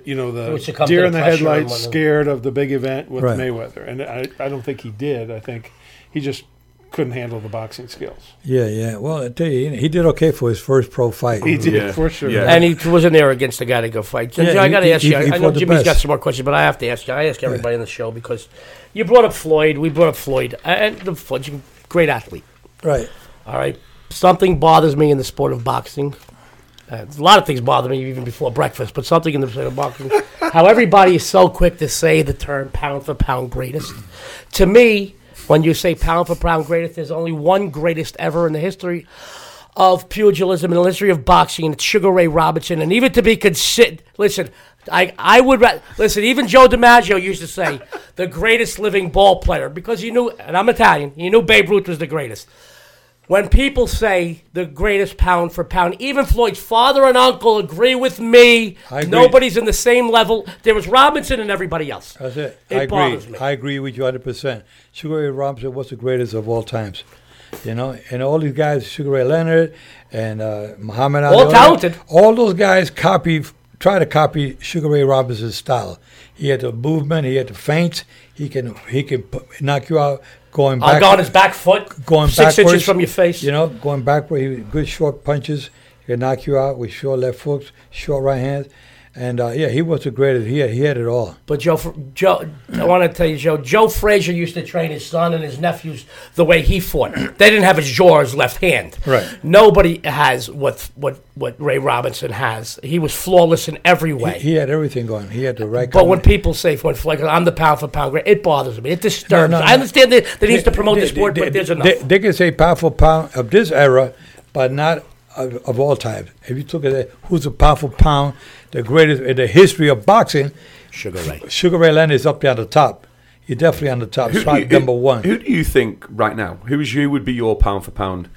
You know the deer in the headlights, scared of the big event with Right. Mayweather, and I, I don't think he did. I think he just couldn't handle the boxing skills. Yeah, yeah. Well, I tell you, he did okay for his first pro fight. He did Yeah. for sure. Yeah. And he wasn't there against the guy to go fight. Yeah, I got to he- ask you. he I know fought the Jimmy's got some more questions, but I have to ask you. I ask everybody on the show because you brought up Floyd. We brought up Floyd, and the Floyd's a great athlete. Right. All right. Something bothers me in the sport of boxing. Uh, a lot of things bother me even before breakfast, but something in the sport of boxing. how everybody is so quick to say the term pound for pound greatest. To me, when you say pound for pound greatest, there's only one greatest ever in the history of pugilism in the history of boxing, and it's Sugar Ray Robinson. And even to be considered, listen, I, I would ra- listen. Even Joe DiMaggio used to say the greatest living ball player because he knew, and I'm Italian. He knew Babe Ruth was the greatest. When people say the greatest pound for pound, even Floyd's father and uncle agree with me. I agree. Nobody's in the same level. There was Robinson and everybody else. That's it. It I bothers agree. me. I agree with you 100%. Sugar Ray Robinson was the greatest of all times. You know, and all these guys, Sugar Ray Leonard and uh, Muhammad Ali. All talented. All those guys copy, try to copy Sugar Ray Robinson's style. He had the movement, he had the feints. He can he can knock you out going back. go on his back foot, going six inches from your face. You know, going backward, he good short punches. He knock you out with short left hooks, short right hands. And uh, yeah, he was the greatest. He had, he had it all. But Joe, Joe, I want to tell you, Joe. Joe Frazier used to train his son and his nephews the way he fought. They didn't have his jaw his left hand. Right. Nobody has what what what Ray Robinson has. He was flawless in every way. He had everything going. He had the right. but when people say for like I'm the pound for pound great, it bothers me. It disturbs. No, no, me. I understand that, that he needs to promote the sport, they, but there's enough. They, they can say pound for pound of this era, but not of, of all time. If you look at it, who's the pound for pound, the greatest in the history of boxing, Sugar Ray. Sugar Ray Leonard is up there on the top. He's definitely on the top. Who do Spot number one. Who do you think right now? Who is who would be your pound for pound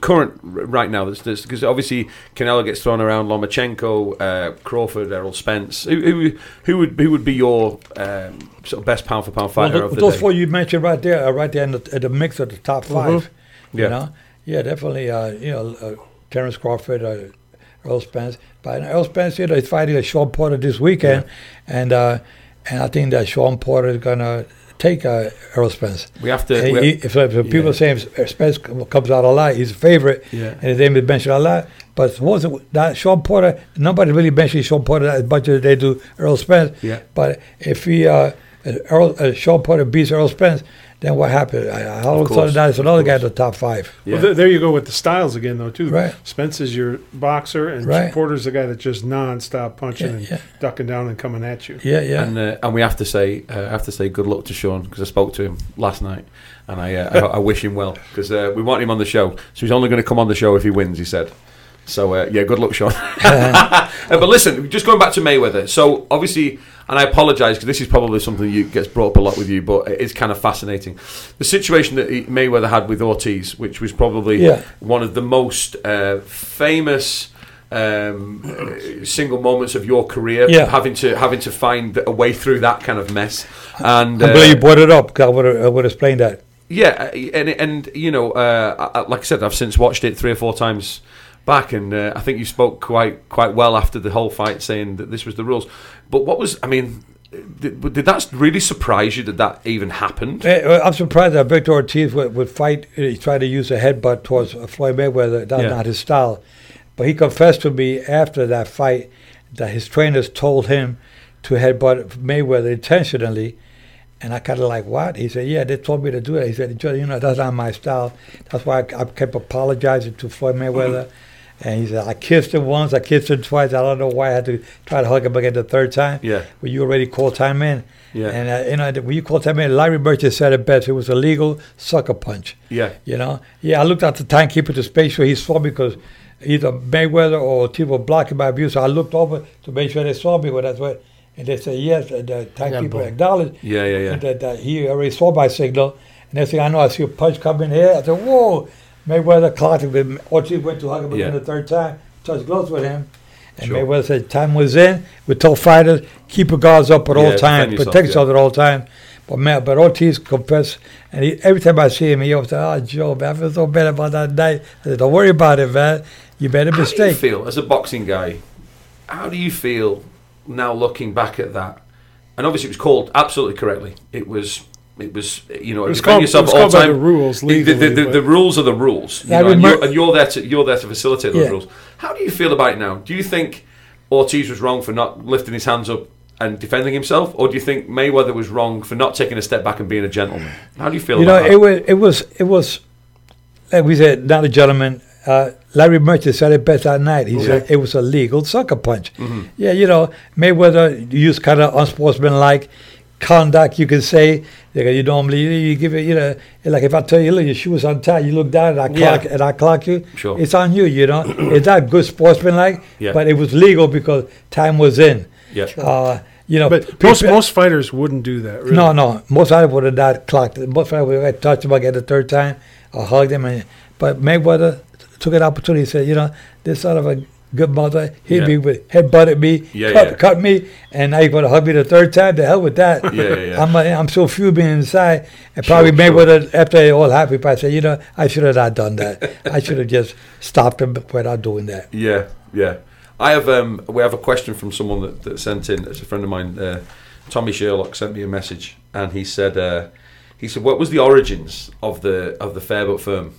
current right now? Because obviously Canelo gets thrown around, Lomachenko, uh, Crawford, Errol Spence. Who, who who would who would be your um, sort of best pound for pound Well, fighter th- of the those day? four you mentioned right there are right there in the, in the mix of the top 5 Yeah. You know, yeah, definitely. Uh, you know, uh, Terrence Crawford, uh, Errol Spence. But Errol Spence, you know, fighting a Shawn Porter this weekend, and uh, and I think that Shawn Porter is gonna take uh, Errol Spence. We have to. We- he, if, if people yeah. saying Spence comes out a lot, he's a favorite, Yeah. and his name is mentioned a lot. But was it that Shawn Porter? Nobody really mentions Shawn Porter as much as they do Errol Spence. Yeah. But if he uh, Errol uh, Shawn Porter beats Errol Spence, then what happened? I, I, all of a sudden, that's another guy in the top five. yeah. Well, th- there you go with the styles again, though, too. Right. Spence is your boxer, and Right. Porter's the guy that's just nonstop punching Yeah, and yeah. ducking down and coming at you. Yeah, yeah. And uh, and we have to say uh, I have to say good luck to Shawn because I spoke to him last night and I uh, I, I wish him well because uh, we want him on the show so he's only going to come on the show if he wins he said so uh, yeah good luck Shawn Uh, but listen just going back to Mayweather so obviously and I apologise because this is probably something that gets brought up a lot with you but it's kind of fascinating the situation that Mayweather had with Ortiz which was probably Yeah. one of the most uh, famous um, single moments of your career, Yeah. having to having to find a way through that kind of mess, and I'm uh, glad you brought it up I would I would explain that. yeah, uh, and and you know, uh, like I said, I've since watched it three or four times back, and uh, I think you spoke quite quite well after the whole fight, saying that this was the rules. But what was, I mean, did, did that really surprise you that that even happened? Eh, I'm surprised that Victor Ortiz would, would fight. He tried to use a headbutt towards Floyd Mayweather. That's Yeah. not his style. But he confessed to me after that fight that his trainers told him to headbutt Mayweather intentionally. And I kind of like, what? He said, yeah, they told me to do it. He said, you know, that's not my style. That's why I, I kept apologizing to Floyd Mayweather. And he said, I kissed him once, I kissed him twice. I don't know why I had to try to hug him again the third time. Yeah. Well, you already called time in. Yeah. And, uh, you know, when you called time in, Larry Merchant said it best. It was a legal sucker punch. Yeah, You know? Yeah, I looked at the timekeeper to make sure he saw me because either Mayweather or Ortiz were blocking my view. So I looked over to make sure they saw me. Well, that's what. And they said, yes, and the timekeeper boom. acknowledged yeah, yeah, yeah. that, that he already saw my signal. And next thing I know, I see a punch coming here. I said, whoa. Mayweather clocked him. Ortiz went to hug him Yeah. again the third time, touched gloves with him. And Sure. Mayweather said, time was in. We told fighters, keep your guards up at Yeah, all times, defend yourself, protect yeah. yourself at all times. But man, but Ortiz confessed, and he, every time I see him, he always said, "Oh, ah, Joe, man, I feel so bad about that night." I said, "Don't worry about it, man. You made a How do you mistake." feel as a boxing guy? How do you feel now looking back at that? And obviously, it was called absolutely correctly. It was. It was, you know, It was defend called- yourself it was all time. the rules The- the, the, the, the rules are the rules, you I know, and, you're, and you're there to you're there to facilitate those Yeah. rules. How do you feel about it now? Do you think Ortiz was wrong for not lifting his hands up and defending himself, or do you think Mayweather was wrong for not taking a step back and being a gentleman? How do you feel You know, about it was it was it was like we said, not a gentleman. Uh, Larry Merchant said it best that night. He said it was a legal sucker punch. Mm-hmm. Yeah, you know, Mayweather used kind of unsportsmanlike conduct, you could say. Like you normally you give it, you know, like if I tell you, look, your shoe is untied, you look down and I Yeah. clock and I clock you. Sure. It's on you, you know. it's not good sportsmanlike, Yeah. but it was legal because time was in. Yeah. Uh, you know, But most people- most fighters wouldn't do that. Really. no, no. Most fighters would have not clocked it. Most fighters would have touched him again the third time or hugged him. And, but Mayweather took an opportunity. He said, you know, this sort of a good mother hit Yeah. me with, head butted me, Yeah, cut, yeah. cut me, and now you're going to hug me the third time? The hell with that. Yeah, yeah, yeah. I'm, uh, I'm so fuming inside. And probably Sure, sure. Mayweather, after it all happened, probably said, you know, I should have not done that. I should have just stopped him without doing that. Yeah, yeah. I have um, we have a question from someone that, that sent in. It's a friend of mine, uh, Tommy Sherlock, sent me a message, and he said uh, he said what was the origins of the of the fair but firm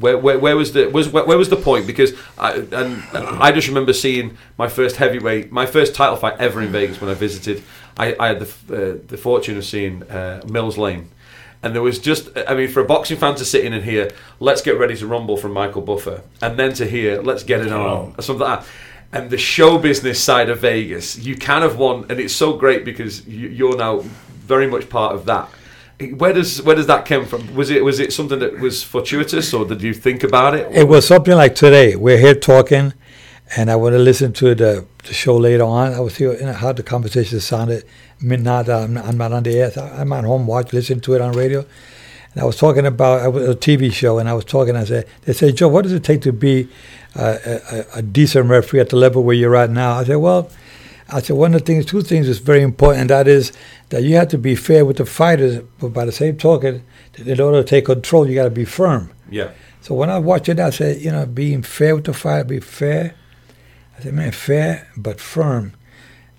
Where, where, where was the was where, where was the point? Because I and I just remember seeing my first heavyweight, my first title fight ever in Vegas when I visited. I, I had the uh, the fortune of seeing uh, Mills Lane, and there was just I mean for a boxing fan to sit in and hear "Let's get ready to rumble" from Michael Buffer, and then to hear "Let's get it on" or something like that. And the show business side of Vegas, you kind of want, and it's so great because you, you're now very much part of that. Where does where does that come from? Was it was it something that was fortuitous, or did you think about it? It was something like today. We're here talking, and I want to listen to the, the show later on. I was here, you know, how the conversation sounded. Not, I'm, not, I'm not on the air. I'm at home, watch, listen to it on radio. And I was talking about a TV show, and I was talking. I said, "They said, Joe, what does it take to be uh, a, a, decent referee at the level where you're at now?" I said, "Well." I said one of the things, two things is very important. And that is that you have to be fair with the fighters, but by the same token, in order to take control, you got to be firm. Yeah. So when I watch it, I said, you know, being fair with the fighter, be fair. I said, man, fair but firm.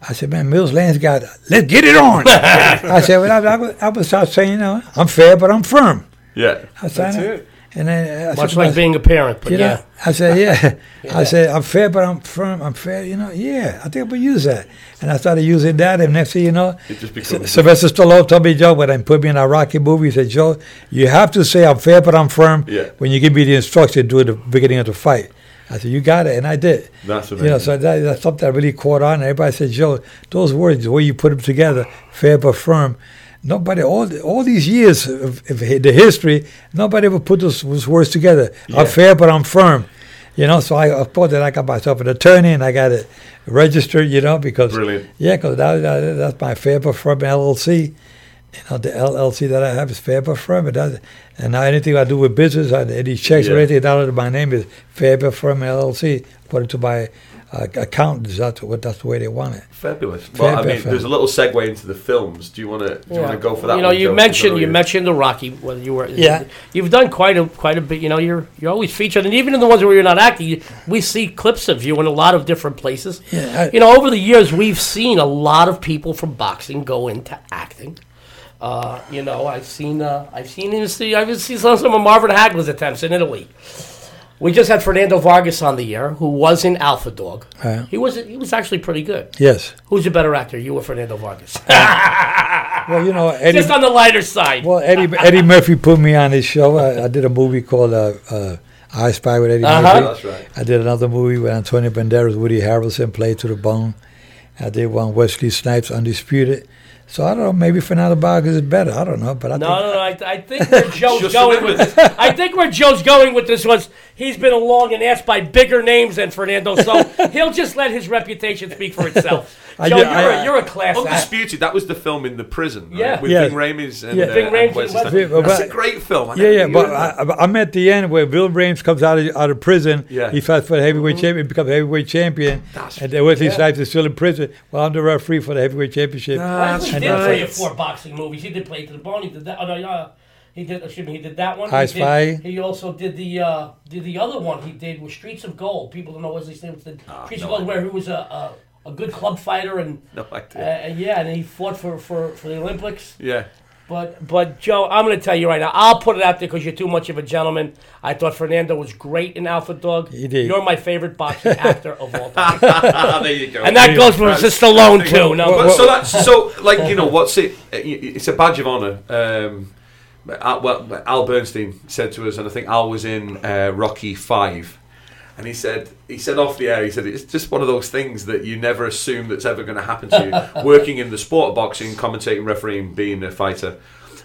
I said, man, Mills Lane's got, let's get it on. I said, well, I, I, I would start saying, you know, I'm fair, but I'm firm. Yeah. I said, That's it. And then uh, I Much said, like well, being a parent, but you know, yeah. I said, yeah. I said, I'm fair, but I'm firm. I'm fair. You know, yeah. I think I'm gonna use that. And I started using that, and next thing you know, It just S- becomes Sylvester Stallone told me, Joe, when I put me in a Rocky movie, he said, Joe, you have to say I'm fair, but I'm firm Yeah. when you give me the instruction to do at the beginning of the fight. I said, you got it, and I did. That's amazing. You know, amazing. so that, that's something that really caught on. Everybody said, Joe, those words, the way you put them together, fair but firm. Nobody, all all these years of, of the history, nobody ever put those, those words together. Yeah. I'm fair, but I'm firm. You know, so I, thought that I got myself an attorney and I got it registered. You know, because Brilliant. yeah, because that, that, that's my fair but firm LLC. You know, the LLC that I have is fair but firm. It does, and now anything I do with business, I, any checks or Yeah. anything down under my name is fair but firm LLC, according to my accountants. That's what that's the way they want it. Fabulous. Well, I mean, fair. there's a little segue into the films. Do you want to? Do you want to go for that? You know, one, you Joe? mentioned you mentioned the Rocky. Whether you were, yeah, you've done quite a quite a bit. You know, you're you're always featured, and even in the ones where you're not acting, you- we see clips of you in a lot of different places. Yeah, I- you know, over the years, we've seen a lot of people from boxing go into acting. Uh, you know, I've seen uh, I've seen him see I've seen some some of Marvin Hagler's attempts in Italy. We just had Fernando Vargas on the air, who was in Alpha Dog. Yeah. He was he was actually pretty good. Yes. Who's a better actor, you or Fernando Vargas? Well, you know, Eddie. just on the lighter side. Well, Eddie Eddie Murphy put me on his show. I, I did a movie called uh, uh, I Spy with Eddie Uh-huh. Murphy. That's right. I did another movie with Antonio Banderas, Woody Harrelson Play It to the Bone. I did one Wesley Snipes, Undisputed. So I don't know. Maybe Fernando Vargas is better. I don't know, but I No, think no, no. I, I think where Joe's going with this. I think where Joe's going with this was he's been along and asked by bigger names than Fernando, so he'll just let his reputation speak for itself. I Joe, ju- you're, I- a, you're a class act. Undisputed. That was the film in the prison. Right? Yeah. With Yeah. Ving Rhames and Yeah. uh, Ving Rhames and Snipes. Wesley- That's a great film. I Yeah, yeah, but. I, I'm at the end where Ving Rhames comes out of, out of prison. Yeah. He fights for the heavyweight champion, becomes a heavyweight champion, That's- and then with his life is still in prison. Well, I'm the referee for the heavyweight championship. That's he And did that's three or four boxing movies. He did Play to the Bone. He did that. Oh, no, uh, he did. Excuse me. He did that one. High he, did, he also did the uh, did the other one. He did with Streets of Gold. People don't know Wesley Snipes did Streets no of Gold, where he was a, a a good club fighter and No uh, idea. and yeah, and he fought for, for, for the Olympics. yeah. But but Joe, I'm going to tell you right now. I'll put it out there because you're too much of a gentleman. I thought Fernando was great in Alpha Dog. He did. You're my favorite boxing actor of all time, there you go. and that goes for That's- Mr. Stallone too. No, But so that's so like you know what's it? It's a badge of honor. Um, Al, well, Al Bernstein said to us, and I think Al was in uh, Rocky Five, and he said he said off the air, he said it's just one of those things that you never assume that's ever going to happen to you. Working in the sport of boxing, commentating, refereeing, being a fighter,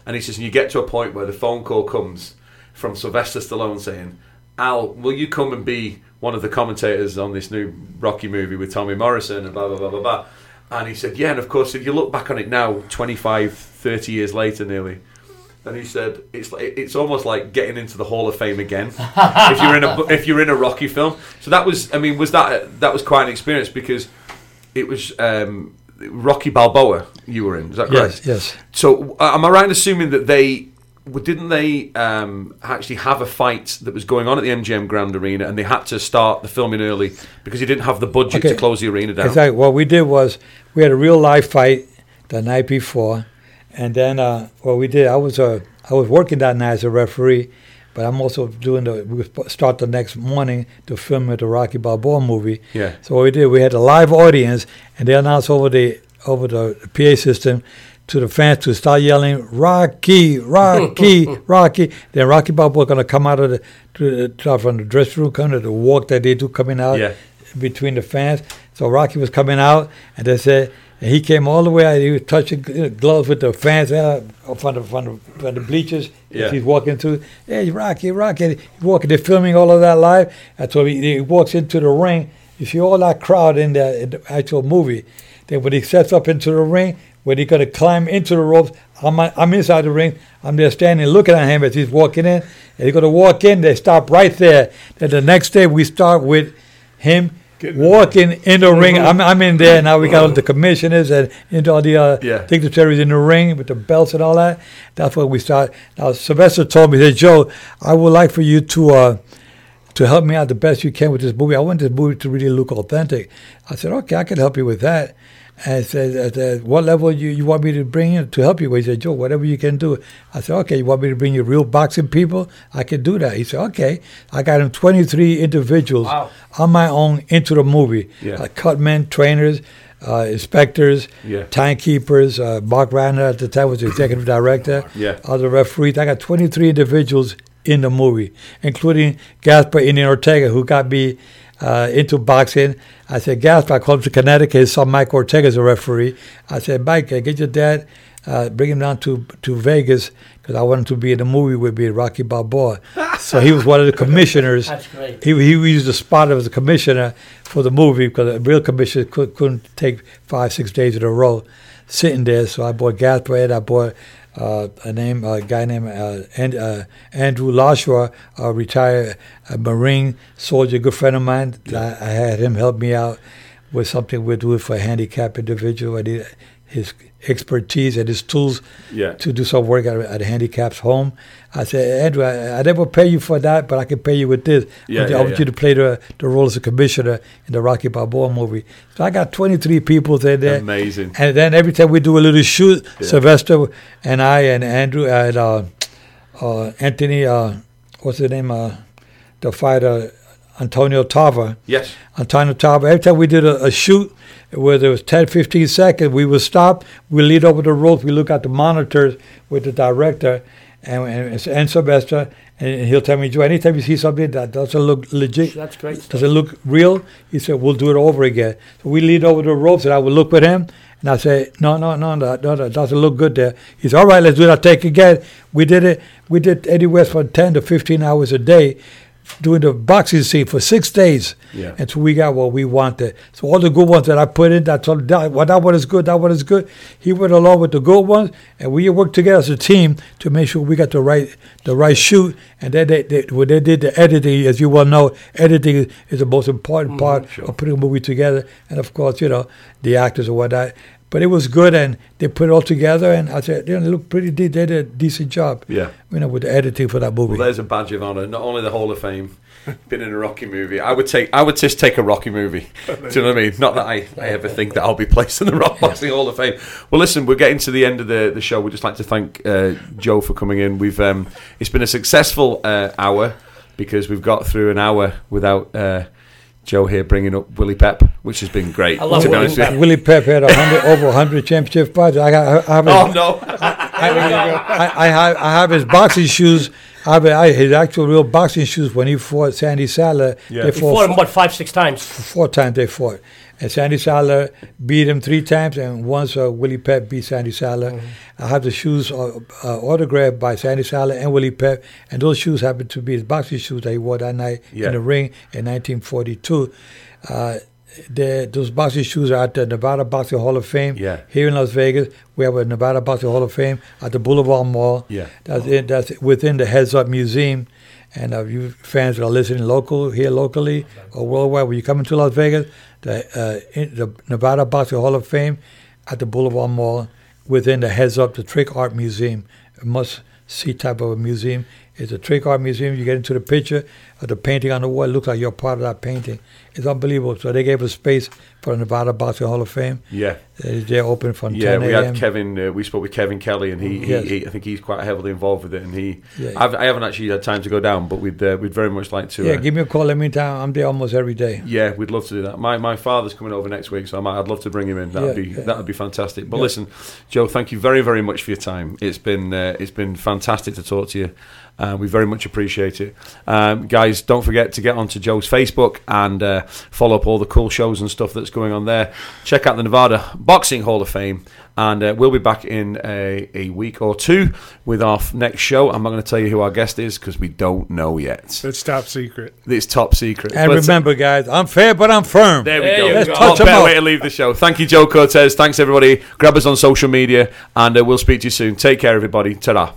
and he says, and you get to a point where the phone call comes from Sylvester Stallone saying, Al, will you come and be one of the commentators on this new Rocky movie with Tommy Morrison and blah, blah, blah, blah, blah. And he said, yeah, and of course, if you look back on it now, 25, 30 years later nearly, and he said, it's like, it's almost like getting into the Hall of Fame again if you're in a if you're in a Rocky film. So that was, I mean, was that that was quite an experience because it was um, Rocky Balboa you were in. Is that correct? Yes, yes. So uh, am I right in assuming that they didn't they um, actually have a fight that was going on at the MGM Grand Arena and they had to start the filming early because you didn't have the budget Okay. to close the arena down? Exactly. What we did was we had a real live fight the night before, and then uh, what we did, I was uh, I was working that night as a referee, but I'm also doing the. We start the next morning to film the Rocky Balboa movie. Yeah. So what we did, we had a live audience, and they announced over the over the PA system to the fans to start yelling Rocky, Rocky, Rocky. Then Rocky Balboa going to come out of the, to the from the dressing room, kind of the walk that they do coming out Yeah. between the fans. So Rocky was coming out, and they said and he came all the way out. He was touching gloves with the fans uh, from the from the, from the bleachers. Yeah. He's walking through. Hey, Rocky, Rocky. He's walking. They're filming all of that live. And so he, he walks into the ring. You see all that crowd in the, in the actual movie. Then when he sets up into the ring, when he's going to climb into the ropes, I'm, I'm inside the ring. I'm there standing looking at him as he's walking in. And he's going to walk in. They stop right there. Then the next day we start with him Getting in walking in the ring. I'm, I'm in there. Now we got all the commissioners and, and all the uh, Yeah. dignitaries in the ring with the belts and all that. That's where we start. Now Sylvester told me, he said, Joe, I would like for you to uh, to help me out the best you can with this movie. I want this movie to really look authentic. I said, okay, I can help you with that. And I said, I said what level you, you want me to bring in to help you with? He said, Joe, whatever you can do. I said, okay, you want me to bring you real boxing people? I can do that. He said, okay. I got him 23 individuals Wow. on my own into the movie. Yeah. Uh, cutmen, trainers, uh, inspectors, Yeah. timekeepers. Uh, Marc Ratner at the time was the executive director. Yeah. Other referees. I got 23 individuals in the movie, including Gaspar Indio Ortega, who got me uh, into boxing. I said, Gaspar, I called him to Connecticut, saw Mike Ortega as a referee. I said, Mike, get your dad, uh, bring him down to, to Vegas, because I want him to be in the movie with me, Rocky Balboa. so he was one of the commissioners. That's great. He, he used the spot as a commissioner for the movie because a real commissioner could, couldn't take five, six days in a row sitting there. So I bought Gaspar Ed, I bought uh, a name, a guy named uh, and, uh, Andrew Lashua, a retired uh, Marine soldier, good friend of mine. I, I had him help me out with something we're doing for a handicapped individual. I need his expertise and his tools Yeah. to do some work at, at a handicap's home. I said, Andrew, I, I never pay you for that, but I can pay you with this. Yeah, I want, you- yeah, I want you to play the, the role as a commissioner in the Rocky Balboa movie. So I got 23 people in there. Amazing. And then every time we do a little shoot. Sylvester and I and Andrew and uh, uh, Anthony, uh, what's his name? Uh, the fighter, Antonio Tarver. Yes. Antonio Tarver. Every time we did a, a shoot where there was 10, 15 seconds, we would stop, we lead over the ropes, we look at the monitors with the director and, and, and Sylvester, and he'll tell me, Joe, anytime you see something that doesn't look legit, That's great. does it look real? He said, we'll do it over again. So we lead over the ropes, and I would look with him, and I say, no, no, no, no, no, that doesn't look good there. He said, all right, let's do that take again. We did it. We did anywhere from 10 to 15 hours a day doing the boxing scene for six days Yeah. until we got what we wanted. So all the good ones that I put in, I told him, that, well, that one is good, that one is good. He went along with the good ones, and we worked together as a team to make sure we got the right the right shoot. And then they, they when they did the editing, as you well know, editing is, the most important mm-hmm. part sure. of putting a movie together. And of course, you know, the actors and whatnot. But it was good, and they put it all together, and I said, you know, look pretty. They did a decent job, Yeah. you know, with the editing for that movie. Well, there's a badge of honor. Not only the Hall of Fame, been in a Rocky movie. I would take. I would just take a Rocky movie. Do you know what I mean? Not that I, I ever think that I'll be placed in the Rock Boxing Hall of Fame. Well, listen, we're getting to the end of the, the show. We'd just like to thank uh, Joe for coming in. We've um, it's been a successful uh, hour because we've got through an hour without. Uh, Joe here bringing up Willie Pep, which has been great. I love to be Willie honest with Pep. you. Willie Pep had a hundred, over 100 championship fights. I got, I have his, Oh no! I, I, have, I have his boxing shoes. I have I, his actual real boxing shoes when he fought Sandy Saddler. Yeah. They He fought, fought him, what, five, six times? four times. They fought, and Sandy Saddler beat him three times, and once uh, Willie Pep beat Sandy Saddler. Mm-hmm. I have the shoes uh, uh, autographed by Sandy Saddler and Willie Pep, and those shoes happen to be his boxing shoes that he wore that night Yeah. in the ring in 1942. Uh, the, those boxing shoes are at the Nevada Boxing Hall of Fame Yeah. here in Las Vegas. We have a Nevada Boxing Hall of Fame at the Boulevard Mall. Yeah. That's it. That's within the Heads Up Museum. And uh, you fans that are listening local here locally or worldwide, when you come into Las Vegas, the uh, the Nevada Boxing Hall of Fame at the Boulevard Mall within the Heads Up the Trick Art Museum, a must see type of a museum It's a trick art museum. You get into the picture of the painting on the wall. It looks like you're part of that painting. It's unbelievable. So they gave us space for the Nevada Boxing Hall of Fame. Yeah. Uh, They're open from Yeah, 10 we had Kevin. Uh, we spoke with Kevin Kelly, and he, he, Yes. he, I think he's quite heavily involved with it. And he, Yeah. I've, I haven't actually had time to go down, but we'd uh, we'd very much like to. yeah, uh, give me a call. Let me down. I'm there almost every day. yeah, we'd love to do that. My my father's coming over next week, so I might, I'd love to bring him in. That'd Yeah, be yeah. that'd be fantastic. But listen, Joe, thank you very very much for your time. It's been uh, it's been fantastic to talk to you. Uh, we very much appreciate it, um, guys. Don't forget to get onto Joe's Facebook and uh, follow up all the cool shows and stuff that's going on there. Check out the Nevada Boxing Hall of Fame, and uh, we'll be back in a, a week or two with our f- next show. I'm not going to tell you who our guest is because we don't know yet. It's top secret. It's top secret. And But- remember, guys, I'm fair, but I'm firm. there we There go. Let's go. touch What 'em better up. way to leave the show. Thank you, Joe Cortez. Thanks, everybody. Grab us on social media, and uh, we'll speak to you soon. Take care, everybody. Ta-da.